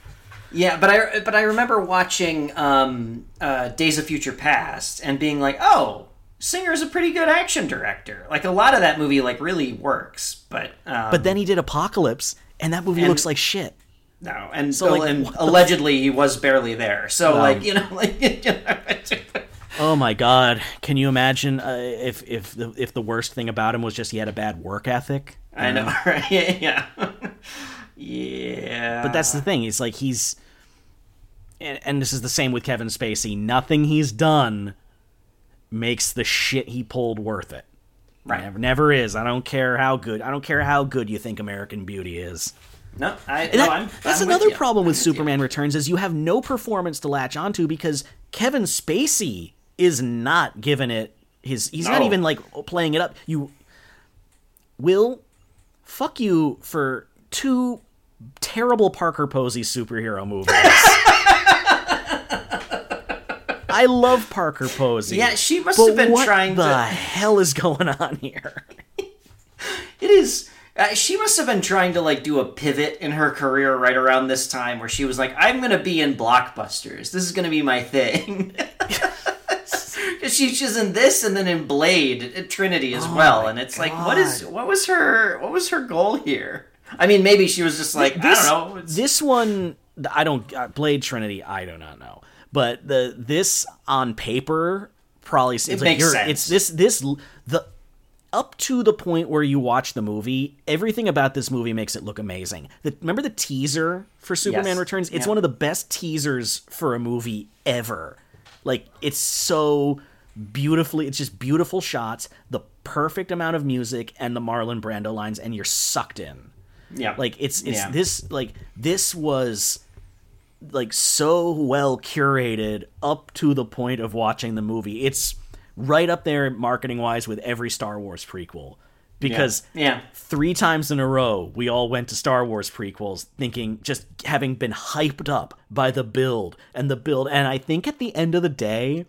Yeah, but I but I remember watching um, uh, Days of Future Past and being like, oh. Singer is a pretty good action director. Like a lot of that movie, like really works. But um, But then he did Apocalypse, and that movie And- looks like shit. No, and So, like, and [LAUGHS] allegedly he was barely there. So like you know, [LAUGHS] like you know, Oh my god! Can you imagine uh, if if the if the worst thing about him was just he had a bad work ethic? I know, [LAUGHS] right? Yeah, yeah. But that's the thing. It's like he's, and, and this is the same with Kevin Spacey. Nothing he's done makes the shit he pulled worth it. right. Never, never is. I don't care how good. I don't care how good you think American Beauty is. No, I. And no, I'm, that's I'm another you. problem with I'm you. Superman Returns is you have no performance to latch onto because Kevin Spacey is not giving it his. He's not even like playing it up. You will fuck you for two terrible Parker Posey superhero movies. [LAUGHS] I love Parker Posey. Yeah, she must have been trying. what the to- hell is going on here? [LAUGHS] It is. Uh, she must have been trying to like do a pivot in her career right around this time, where she was like, "I'm gonna be in blockbusters. This is gonna be my thing." [LAUGHS] she's in this and then in Blade at Trinity as well, and it's like, what is what was her what was her goal here? I mean, maybe she was just like, this, I don't know. It's, This one, I don't. Uh, Blade Trinity, I do not know. But the this on paper probably seems It like makes sense. It's this this the up to the point where you watch the movie. Everything about this movie makes it look amazing. The, remember the teaser for Superman Yes. Returns? It's Yeah. one of the best teasers for a movie ever. Like it's so beautifully. It's just beautiful shots, the perfect amount of music, and the Marlon Brando lines, and you're sucked in. yeah, Like it's it's Yeah. this like this was like so well curated up to the point of watching the movie. It's right up there marketing wise with every Star Wars prequel. Because yeah. three times in a row we all went to Star Wars prequels thinking just having been hyped up by the build and the build and I think at the end of the day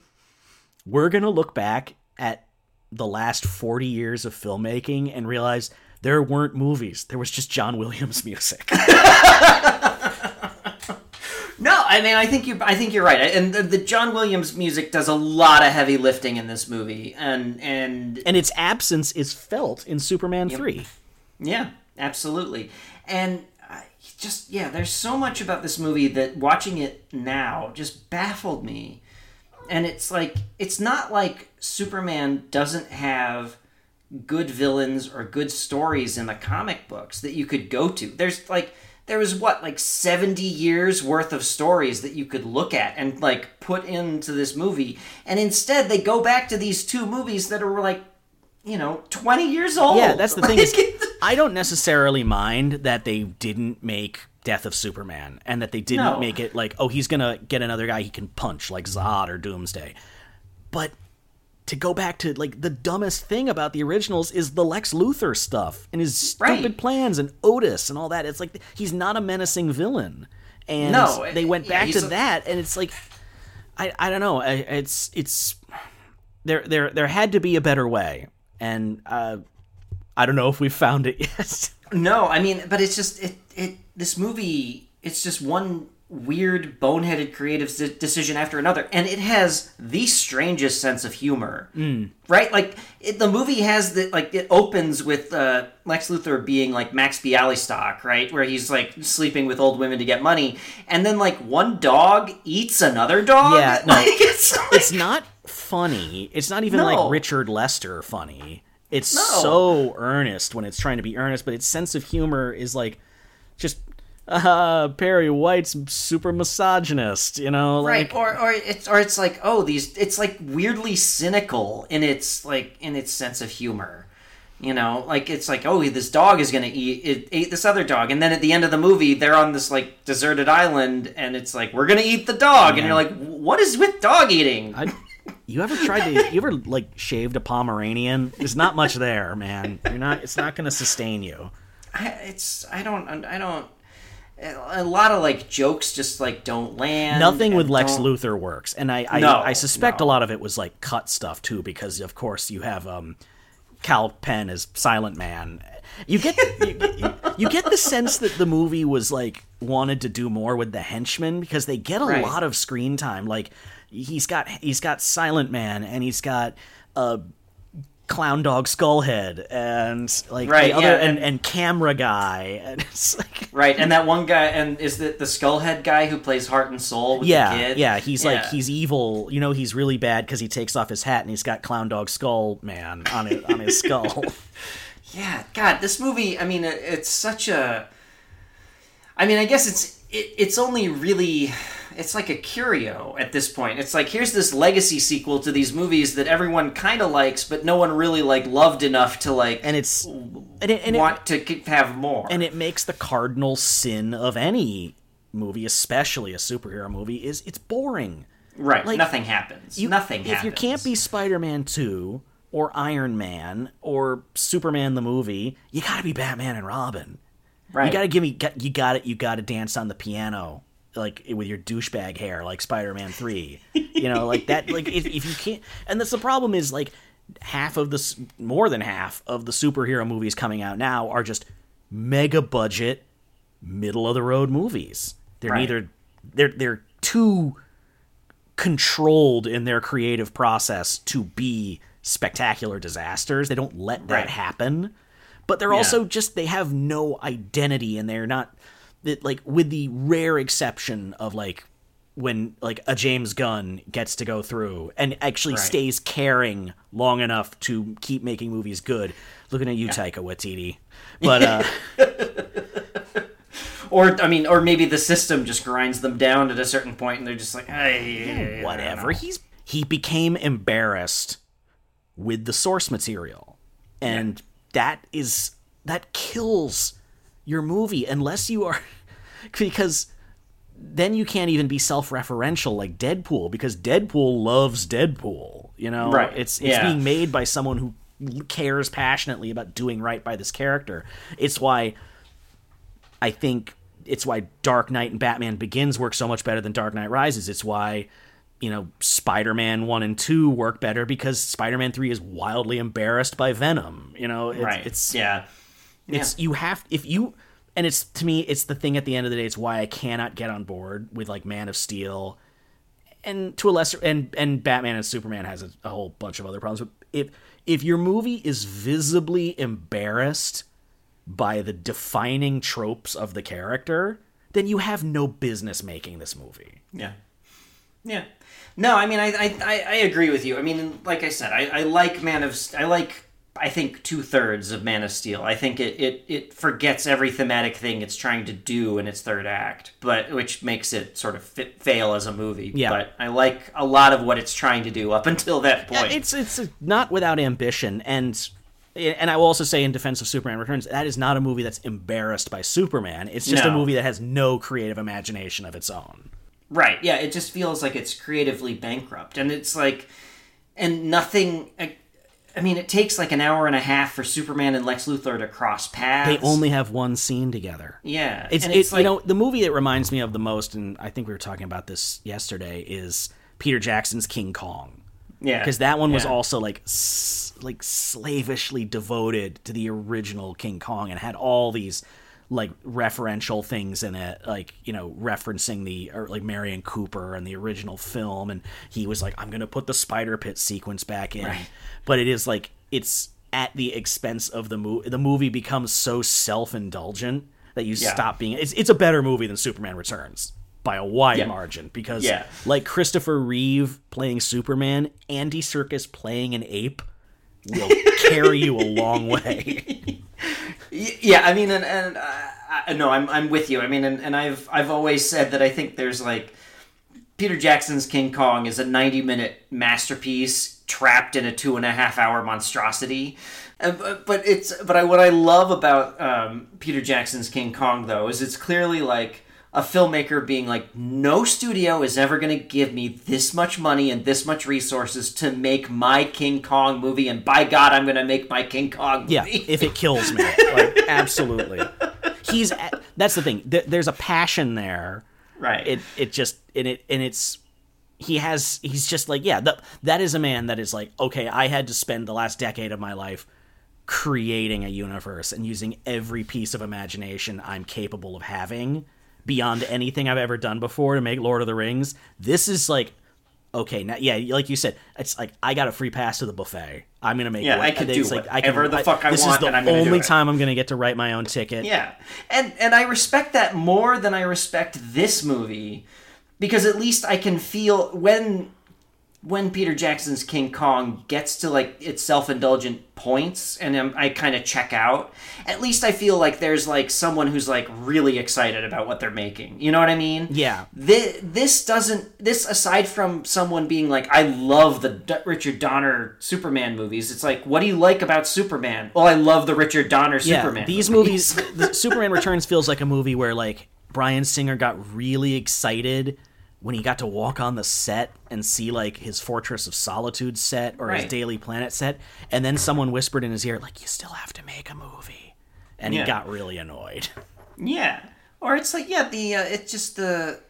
we're going to look back at the last 40 years of filmmaking and realize there weren't movies there was just John Williams [LAUGHS] music. [LAUGHS] No, I mean, I think you, I think you're right, and the, the John Williams music does a lot of heavy lifting in this movie, and and and its absence is felt in Superman 3. Yeah, absolutely. And I just yeah, there's so much about this movie that watching it now just baffled me. And it's like it's not like Superman doesn't have good villains or good stories in the comic books that you could go to. There's like there was what like 70 years worth of stories that you could look at and like put into this movie and instead they go back to these two movies that are like you know 20 years old Yeah, that's the thing is [LAUGHS] I don't necessarily mind that they didn't make Death of Superman and that they didn't No. make it like oh he's going to get another guy he can punch like Zod or Doomsday. But to go back to like the dumbest thing about the originals is the Lex Luthor stuff and his stupid Right. plans and Otis and all that. It's like he's not a menacing villain. And No, they went yeah, back to a- that and it's like I I don't know. It's it's there there there had to be a better way. And uh I don't know if we found it [LAUGHS] yet. No, I mean, but it's just it it this movie. It's just one weird, boneheaded creative de- decision after another, and it has the strangest sense of humor. Mm. Right, like it, the movie has the like it opens with uh, Lex Luthor being like Max Bialystock, right, where he's like sleeping with old women to get money, and then like one dog eats another dog. Yeah, no. [LAUGHS] Like, it's like, it's not funny. It's not even No. like Richard Lester funny. It's No. so earnest when it's trying to be earnest, but its sense of humor is like uh Perry White's super misogynist, you know, right like or or it's or it's like oh these it's like weirdly cynical in its like in its sense of humor you know like it's like oh this dog is gonna eat it ate this other dog and then at the end of the movie they're on this like deserted island and it's like we're gonna eat the dog and you're like what is with dog eating I, you ever tried to you ever like shaved a Pomeranian? There's not much there, man. You're not it's not gonna sustain you. I, it's i don't i don't a lot of like jokes just like don't land Nothing with Lex don't- Luthor works, and I I, No, I suspect no. a lot of it was like cut stuff too, because of course you have um, Kal Penn as Silent Man. You get you, you, you get the sense that the movie was like wanted to do more with the henchmen because they get a Right. lot of screen time. Like he's got he's got Silent Man and he's got uh Clown Dog Skullhead and like Right, the other yeah, and, and- and camera guy and it's like [LAUGHS] Right, and that one guy, and is it the Skullhead guy who plays Heart and Soul with yeah the kid? yeah he's like he's evil you know he's really bad because he takes off his hat and he's got Clown Dog Skull Man on it on his skull. [LAUGHS] [LAUGHS] Yeah, God, this movie. I mean, it- it's such a. I mean, I guess it's it, it's only really it's like a curio at this point. It's like here's this legacy sequel to these movies that everyone kind of likes, but no one really like loved enough to like and it's and it, and it, want to have more. and it makes the cardinal sin of any movie, especially a superhero movie, is it's boring. right, like, nothing happens. You- nothing If happens. you can't be Spider-Man two or Iron Man or Superman the movie, you got to be Batman and Robin. right, You got to give me you got it. You got to dance on the piano like with your douchebag hair, like Spider-Man three. you know, like that. Like if, if you can't, and that's the problem is like half of the more than half of the superhero movies coming out now are just mega budget, middle of the road movies. They're Right. neither they're they're too controlled in their creative process to be spectacular disasters. They don't let that Right. happen. But they're Yeah. also just they have no identity and they're not that like with the rare exception of like when like a James Gunn gets to go through and actually Right. stays caring long enough to keep making movies good. Looking at you, Taika Waititi. But uh [LAUGHS] or I mean, or maybe the system just grinds them down at a certain point, and they're just like, hey, whatever. He's he became embarrassed with the source material. And that is that kills your movie unless you are [LAUGHS] because then you can't even be self-referential like Deadpool because Deadpool loves Deadpool, you know? Right, It's it's yeah. being made by someone who cares passionately about doing right by this character. It's why I think it's why Dark Knight and Batman Begins work so much better than Dark Knight Rises. It's why you know Spider-Man 1 and 2 work better because Spider-Man 3 is wildly embarrassed by Venom. You know, it's, right, it's yeah, it's you have if you and it's to me it's the thing at the end of the day it's why I cannot get on board with like Man of Steel and to a lesser and and Batman and Superman has a, a whole bunch of other problems but if if your movie is visibly embarrassed by the defining tropes of the character then you have no business making this movie yeah, yeah. No, I mean, I, I, I I agree with you. I mean, like I said, I, I like Man of, I like, I think two thirds of Man of Steel. I think it, it, it forgets every thematic thing it's trying to do in its third act, but which makes it sort of fit, fail as a movie. Yeah. But I like a lot of what it's trying to do up until that Yeah, point. it's it's not without ambition and and I will also say in defense of Superman Returns that is not a movie that's embarrassed by Superman it's just a movie that has no creative imagination of its own Right. Yeah, it just feels like it's creatively bankrupt. And it's like and nothing I mean, it takes like an hour and a half for Superman and Lex Luthor to cross paths. they only have one scene together Yeah. it's, and it's like, you know the movie that reminds me of the most and I think we were talking about this yesterday is Peter Jackson's King Kong yeah. because that one was also like s- like slavishly devoted to the original King Kong and had all these like referential things in it like you know referencing the or like Merian Cooper and the original film and he was like I'm going to put the spider pit sequence back in but it is like it's at the expense of the movie the movie becomes so self-indulgent that you Yeah. stop being it's it's a better movie than Superman Returns by a wide Yeah. margin because Yeah. like Christopher Reeve playing Superman, Andy Serkis playing an ape will [LAUGHS] carry you a long way. [LAUGHS] Yeah, I mean, and, and uh, no, I'm I'm with you. I mean, and, and I've I've always said that I think there's like Peter Jackson's King Kong is a 90 minute masterpiece trapped in a two and a half hour monstrosity. Uh, but, but it's but I what I love about um, Peter Jackson's King Kong though is it's clearly like a filmmaker being like, no studio is ever going to give me this much money and this much resources to make my King Kong movie, and by God, I'm going to make my King Kong movie. yeah, if it kills me, [LAUGHS] like absolutely. He's eh, that's the thing. There's a passion there. right. It it just and it and it's he has he's just like yeah that that is a man that is like okay I had to spend the last decade of my life creating a universe and using every piece of imagination I'm capable of having beyond anything I've ever done before to make Lord of the Rings. This is like okay, now yeah, like you said, it's like I got a free pass to the buffet. I'm gonna make Yeah, I could do like, whatever the fuck I this want, is the only time I'm gonna get to write my own ticket. Yeah, and and I respect that more than I respect this movie, because at least I can feel when when Peter Jackson's King Kong gets to like its self-indulgent points, and I'm, I kind of check out. At least I feel like there's like someone who's like really excited about what they're making. You know what I mean? Yeah. This, this doesn't. This aside from someone being like, I love the D- Richard Donner Superman movies. It's like, what do you like about Superman? Well, I love the Richard Donner Yeah, Superman. these movies, the Superman [LAUGHS] Returns feels like a movie where like Bryan Singer got really excited when he got to walk on the set and see like his Fortress of Solitude set or his Daily Planet set, and then someone whispered in his ear like, "You still have to make a movie," and Yeah. he got really annoyed. [LAUGHS] Yeah, or it's like yeah, the uh, it's just the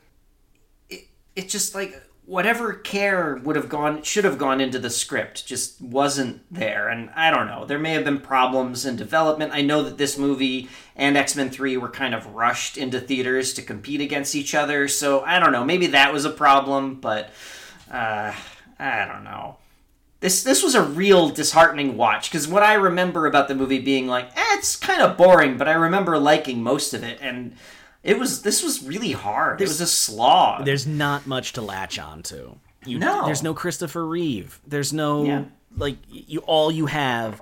it, it's just like whatever care would have gone should have gone into the script just wasn't there, and I don't know. There may have been problems in development. I know that this movie and X Men Three were kind of rushed into theaters to compete against each other, so I don't know. Maybe that was a problem, but uh, I don't know this this was a real disheartening watch because what I remember about the movie being like, eh, it's kind of boring, but I remember liking most of it, and it was this was really hard. it was a slog. There's not much to latch on to. You, No. there's no Christopher Reeve. There's no Yeah. like you. All you have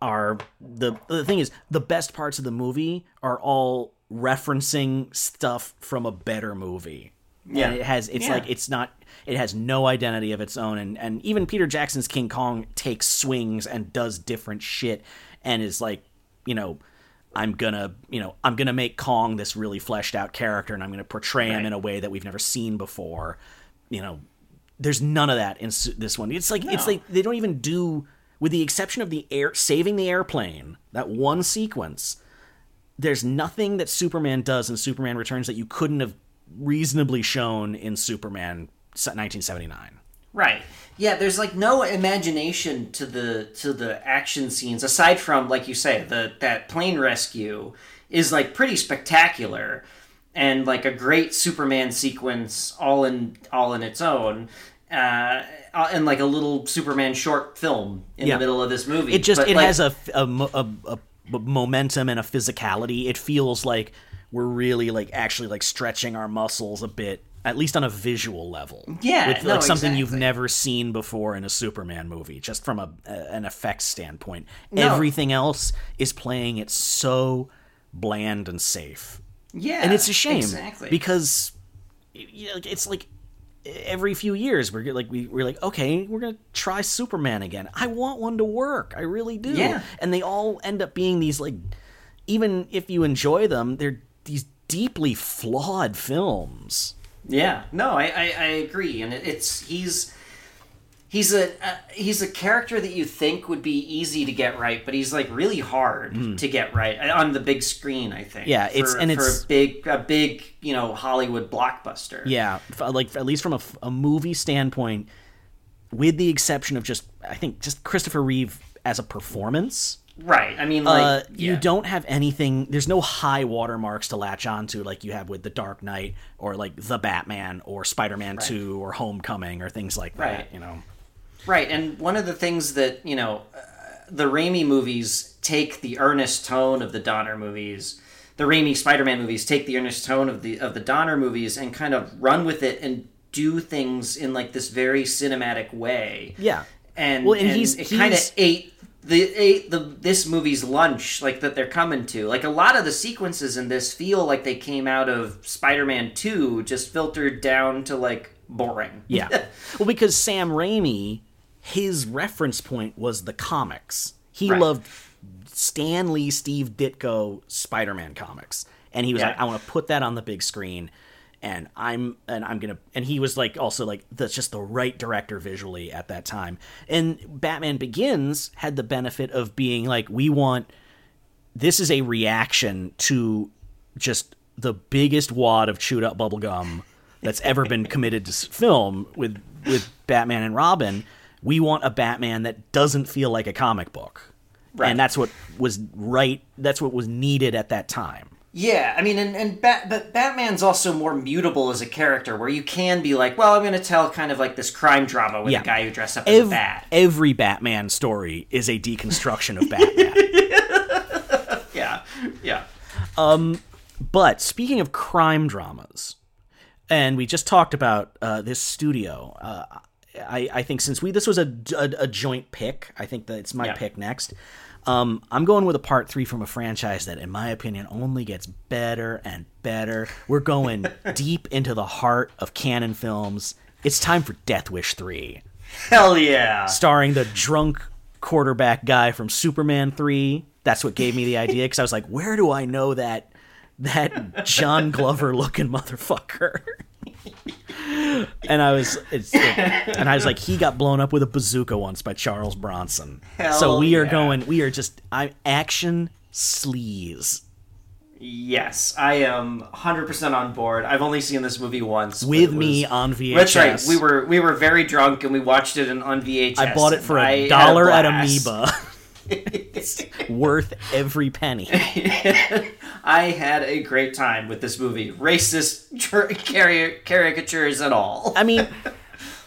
are the the thing is the best parts of the movie are all referencing stuff from a better movie. Yeah. And it has it's Yeah. like it's not it has no identity of its own and and even Peter Jackson's King Kong takes swings and does different shit and is like, you know, I'm gonna, you know, I'm gonna make Kong this really fleshed out character, and I'm gonna portray him in a way that we've never seen before. You know, there's none of that in this one. It's like it's like they don't even do, with the exception of the air saving the airplane, that one sequence. There's nothing that Superman does in Superman Returns that you couldn't have reasonably shown in Superman 1979. Right. Yeah, there's like no imagination to the to the action scenes aside from like you say, the that plane rescue is like pretty spectacular and like a great Superman sequence all in all in its own. Uh, and like a little Superman short film in Yeah. the middle of this movie. It just But, it like, has a a- a b- momentum and a physicality. It feels like we're really like actually like stretching our muscles a bit, at least on a visual level. Yeah, with no, like something you've never seen before in a Superman movie, just from a, a an effects standpoint. No. Everything else is playing it so bland and safe, yeah, and it's a shame exactly because you know, it's like every few years we're like we, we're like okay we're gonna try superman again i want one to work i really do Yeah. and they all end up being these like even if you enjoy them they're these deeply flawed films Yeah, no, I, I, I agree, and it's he's he's a uh, he's a character that you think would be easy to get right, but he's like really hard to get right uh, on the big screen. I think. Mm. Yeah, for, it's- and for it's- a big a big you know Hollywood blockbuster. yeah like at least from a, a movie standpoint with the exception of just i think just christopher reeve as a performance right. I mean, like uh, you yeah. don't have anything. There's no high watermarks to latch onto like you have with the Dark Knight or like the Batman or Spider-Man Two or Homecoming or things like that. Right. You know. Right, and one of the things that you know, uh, the Raimi movies take the earnest tone of the Donner movies. The Raimi Spider-Man movies take the earnest tone of the of the Donner movies and kind of run with it and do things in like this very cinematic way. Yeah. and Well, and and he's- it kind of ate the the this movie's lunch like that they're coming to. Like a lot of the sequences in this feel like they came out of Spider-Man Two, just filtered down to like boring. Yeah. [LAUGHS] well, because Sam Raimi, his reference point was the comics. He Right. loved Stan Lee, Steve Ditko Spider-Man comics, and he was Yeah. like, "I want to put that on the big screen." And I'm and I'm gonna and he was like also like that's just the right director visually at that time. And Batman Begins had the benefit of being like we want this is a reaction to just the biggest wad of chewed up bubblegum that's ever been committed to film with with Batman and Robin. We want a Batman that doesn't feel like a comic book. Right. And that's what was right that's what was needed at that time. Yeah, I mean, and, and Bat, but Batman's also more mutable as a character, where you can be like, well, I'm going to tell kind of like this crime drama with Yeah. a guy who dressed up as a bat. every Batman story is a deconstruction of Batman. [LAUGHS] Yeah, yeah. Um, But speaking of crime dramas, and we just talked about uh, this studio. Uh, I, I think since we this was a, a, a joint pick, I think that it's my Yeah. pick next. Um, I'm going with a part three from a franchise that, in my opinion, only gets better and better. We're going [LAUGHS] deep into the heart of Cannon Films. It's time for Death Wish 3, Hell yeah. starring the drunk quarterback guy from Superman 3. That's what gave me the idea because I was like, where do I know that that John Glover looking motherfucker? [LAUGHS] and I was it's and I was like, he got blown up with a bazooka once by Charles Bronson. so we are yeah. going we are just I'm action sleaze. Yes, I am 100% on board. I've only seen this movie once. With it me on VHS. That's right. We were we were very drunk and we watched it in, on VHS. I bought it for a dollar at. Amoeba. [LAUGHS] it's [LAUGHS] worth every penny. [LAUGHS] I had a great time with this movie. Racist caricatures and all. I mean,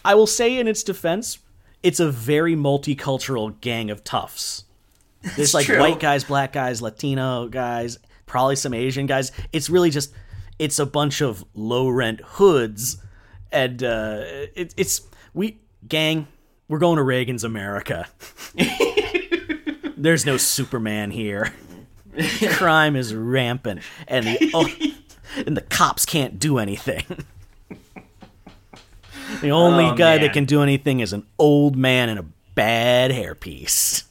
I will say in its defense, it's a very multicultural gang of toughs. There's like true. white guys, black guys, Latino guys, probably some Asian guys. It's really just it's a bunch of low rent hoods, and uh, it, it's we gang. We're going to Reagan's America. [LAUGHS] There's no Superman here. [LAUGHS] Crime is rampant, and the oh, and the cops can't do anything. [LAUGHS] The only Oh, guy that can do anything is an old man in a bad hairpiece.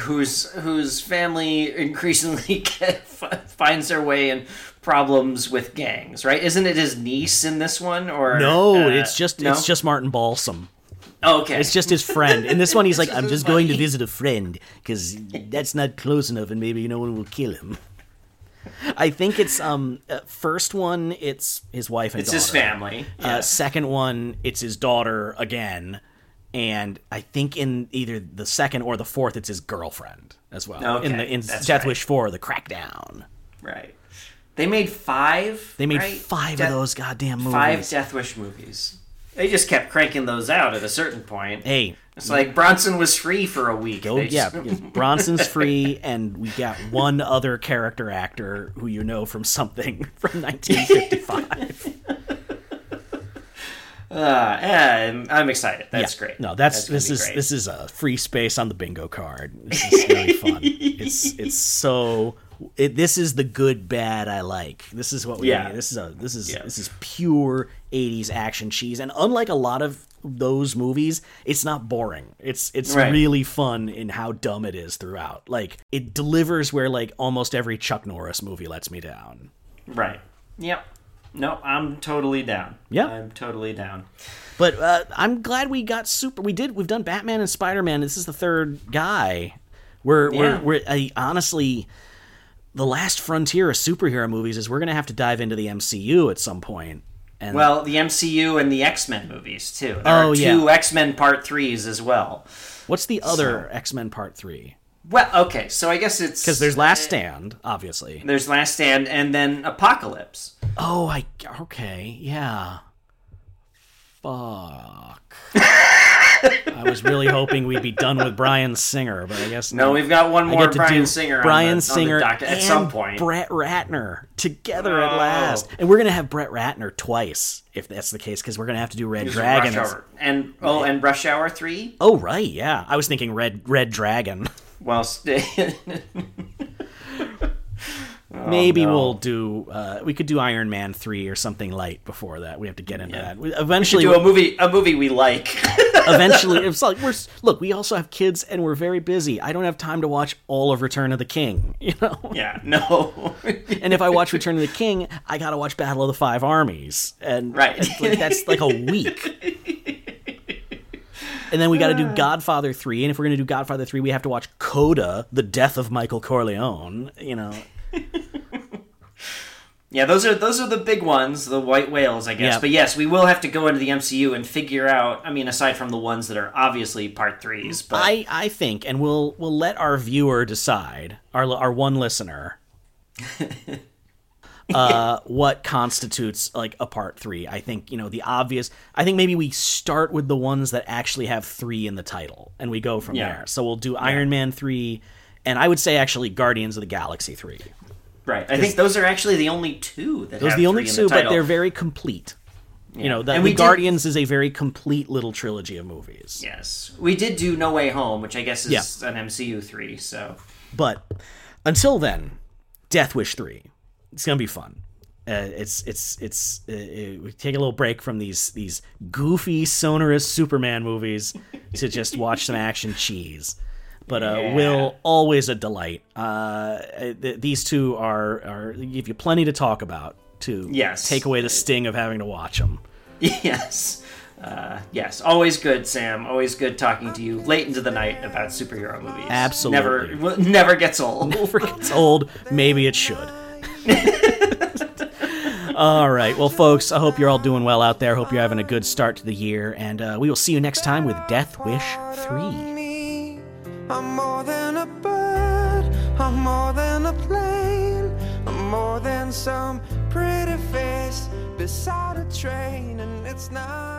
whose whose family increasingly [LAUGHS] get, finds their way in problems with gangs, right? Isn't it his niece in this one? Or No, uh, it's just no? it's just Martin Balsam. Oh, okay. It's just his friend. In this one, he's [LAUGHS] like, I'm just going to visit a friend because that's not close enough, and maybe no one will kill him. I think it's um uh, first one. It's his wife and it's daughter. his family. Uh, second one, it's his daughter again, and I think in either the second or the fourth, it's his girlfriend as well. in Okay, the in that's Death right. Wish Four, the Crackdown. Right. They made five. They made right? five Death- of those goddamn movies. Five Death Wish movies. They just kept cranking those out at a certain point. Hey, It's like Bronson was free for a week. They yeah. just- [LAUGHS] Bronson's free, and we got one other character actor who you know from something [LAUGHS] from 1955. Uh, [LAUGHS] yeah, I'm, I'm excited. That's Yeah. great. No, that's, gonna this is great. this is a free space on the bingo card. This is really fun. it's it's so. It, this is the good bad I like. This is what we Yeah. need. This is a this is Yeah. this is pure 80s action cheese and unlike a lot of those movies, it's not boring. It's it's Right. really fun in how dumb it is throughout. Like it delivers where like almost every Chuck Norris movie lets me down. Right. Yep. No, I'm totally down. Yeah. I'm totally down. But uh, I'm glad we got super. We did. We've done Batman and Spider Man. This is the third guy. We're Yeah. we're, we're I, honestly the last frontier of superhero movies is we're gonna have to dive into the MCU at some point. And Well, the MCU and the X Men movies too. There Oh, are yeah. two X Men Part Threes as well. what's the other X Men Part Three? Well, okay, so I guess it's Because there's Last eh, Stand, obviously. there's Last Stand and then Apocalypse. Oh, I okay, yeah. Fuck. [LAUGHS] I was really hoping we'd be done with Bryan Singer, but I guess No, not. we've got one more Bryan Singer. Bryan on the, Singer on the docket at some point. Brett Ratner together at Oh. last, and we're gonna have Brett Ratner twice if that's the case, because we're gonna have to do Red Dragon. and oh, and Rush Hour Three. Oh right, yeah. I was thinking Red Red Dragon. Well, st- [LAUGHS] Maybe Oh, no. we'll do. Uh, we could do Iron Man three or something light before that. We have to get into Yeah. that. We- Eventually, do a movie. A movie we like. [LAUGHS] eventually it's like we're look we also have kids and we're very busy i don't have time to watch all of return of the king [LAUGHS] you know yeah. No. [LAUGHS] and if i watch return of the king i gotta watch battle of the five armies and Right. like, that's like a week and then we got to do godfather 3 and if we're going to do godfather 3 we have to watch coda the death of michael corleone you know Yeah, those are those are the big ones, the white whales, I guess. Yep. But yes, we will have to go into the MCU and figure out. I mean, aside from the ones that are obviously part threes, but i i think and we'll we'll let our viewer decide our our one listener [LAUGHS] uh, what constitutes like a part three. I think you know the obvious. I think maybe we start with the ones that actually have three in the title, and we go from Yeah. there. So we'll do Iron Man three, and I would say actually Guardians of the Galaxy three. Right. I think those are actually the only two that Those are the only two, the but they're very complete. You know, the, the we did- Guardians is a very complete little trilogy of movies. Yes, we did do No Way Home, which I guess is Yeah. an MCU three. So But until then, Death Wish three. It's gonna be fun. Uh, it's it's it's uh, uh, we take a little break from these these goofy sonorous Superman movies to just watch some action cheese. But uh, Will always a delight. Uh, th- these two are are give you plenty to talk about to Yes. take away the sting of having to watch them. [LAUGHS] yes, uh, yes, always good, Sam. Always good talking to you late into the night about superhero movies. Absolutely. never never gets old. [LAUGHS] Never gets old. Maybe it should. [LAUGHS] all right. Well, folks, I hope you're all doing well out there. Hope you're having a good start to the year. And uh, we will see you next time with Death Wish 3. I'm more than a bird. I'm more than a plane. I'm more than some pretty face beside a train, and it's not.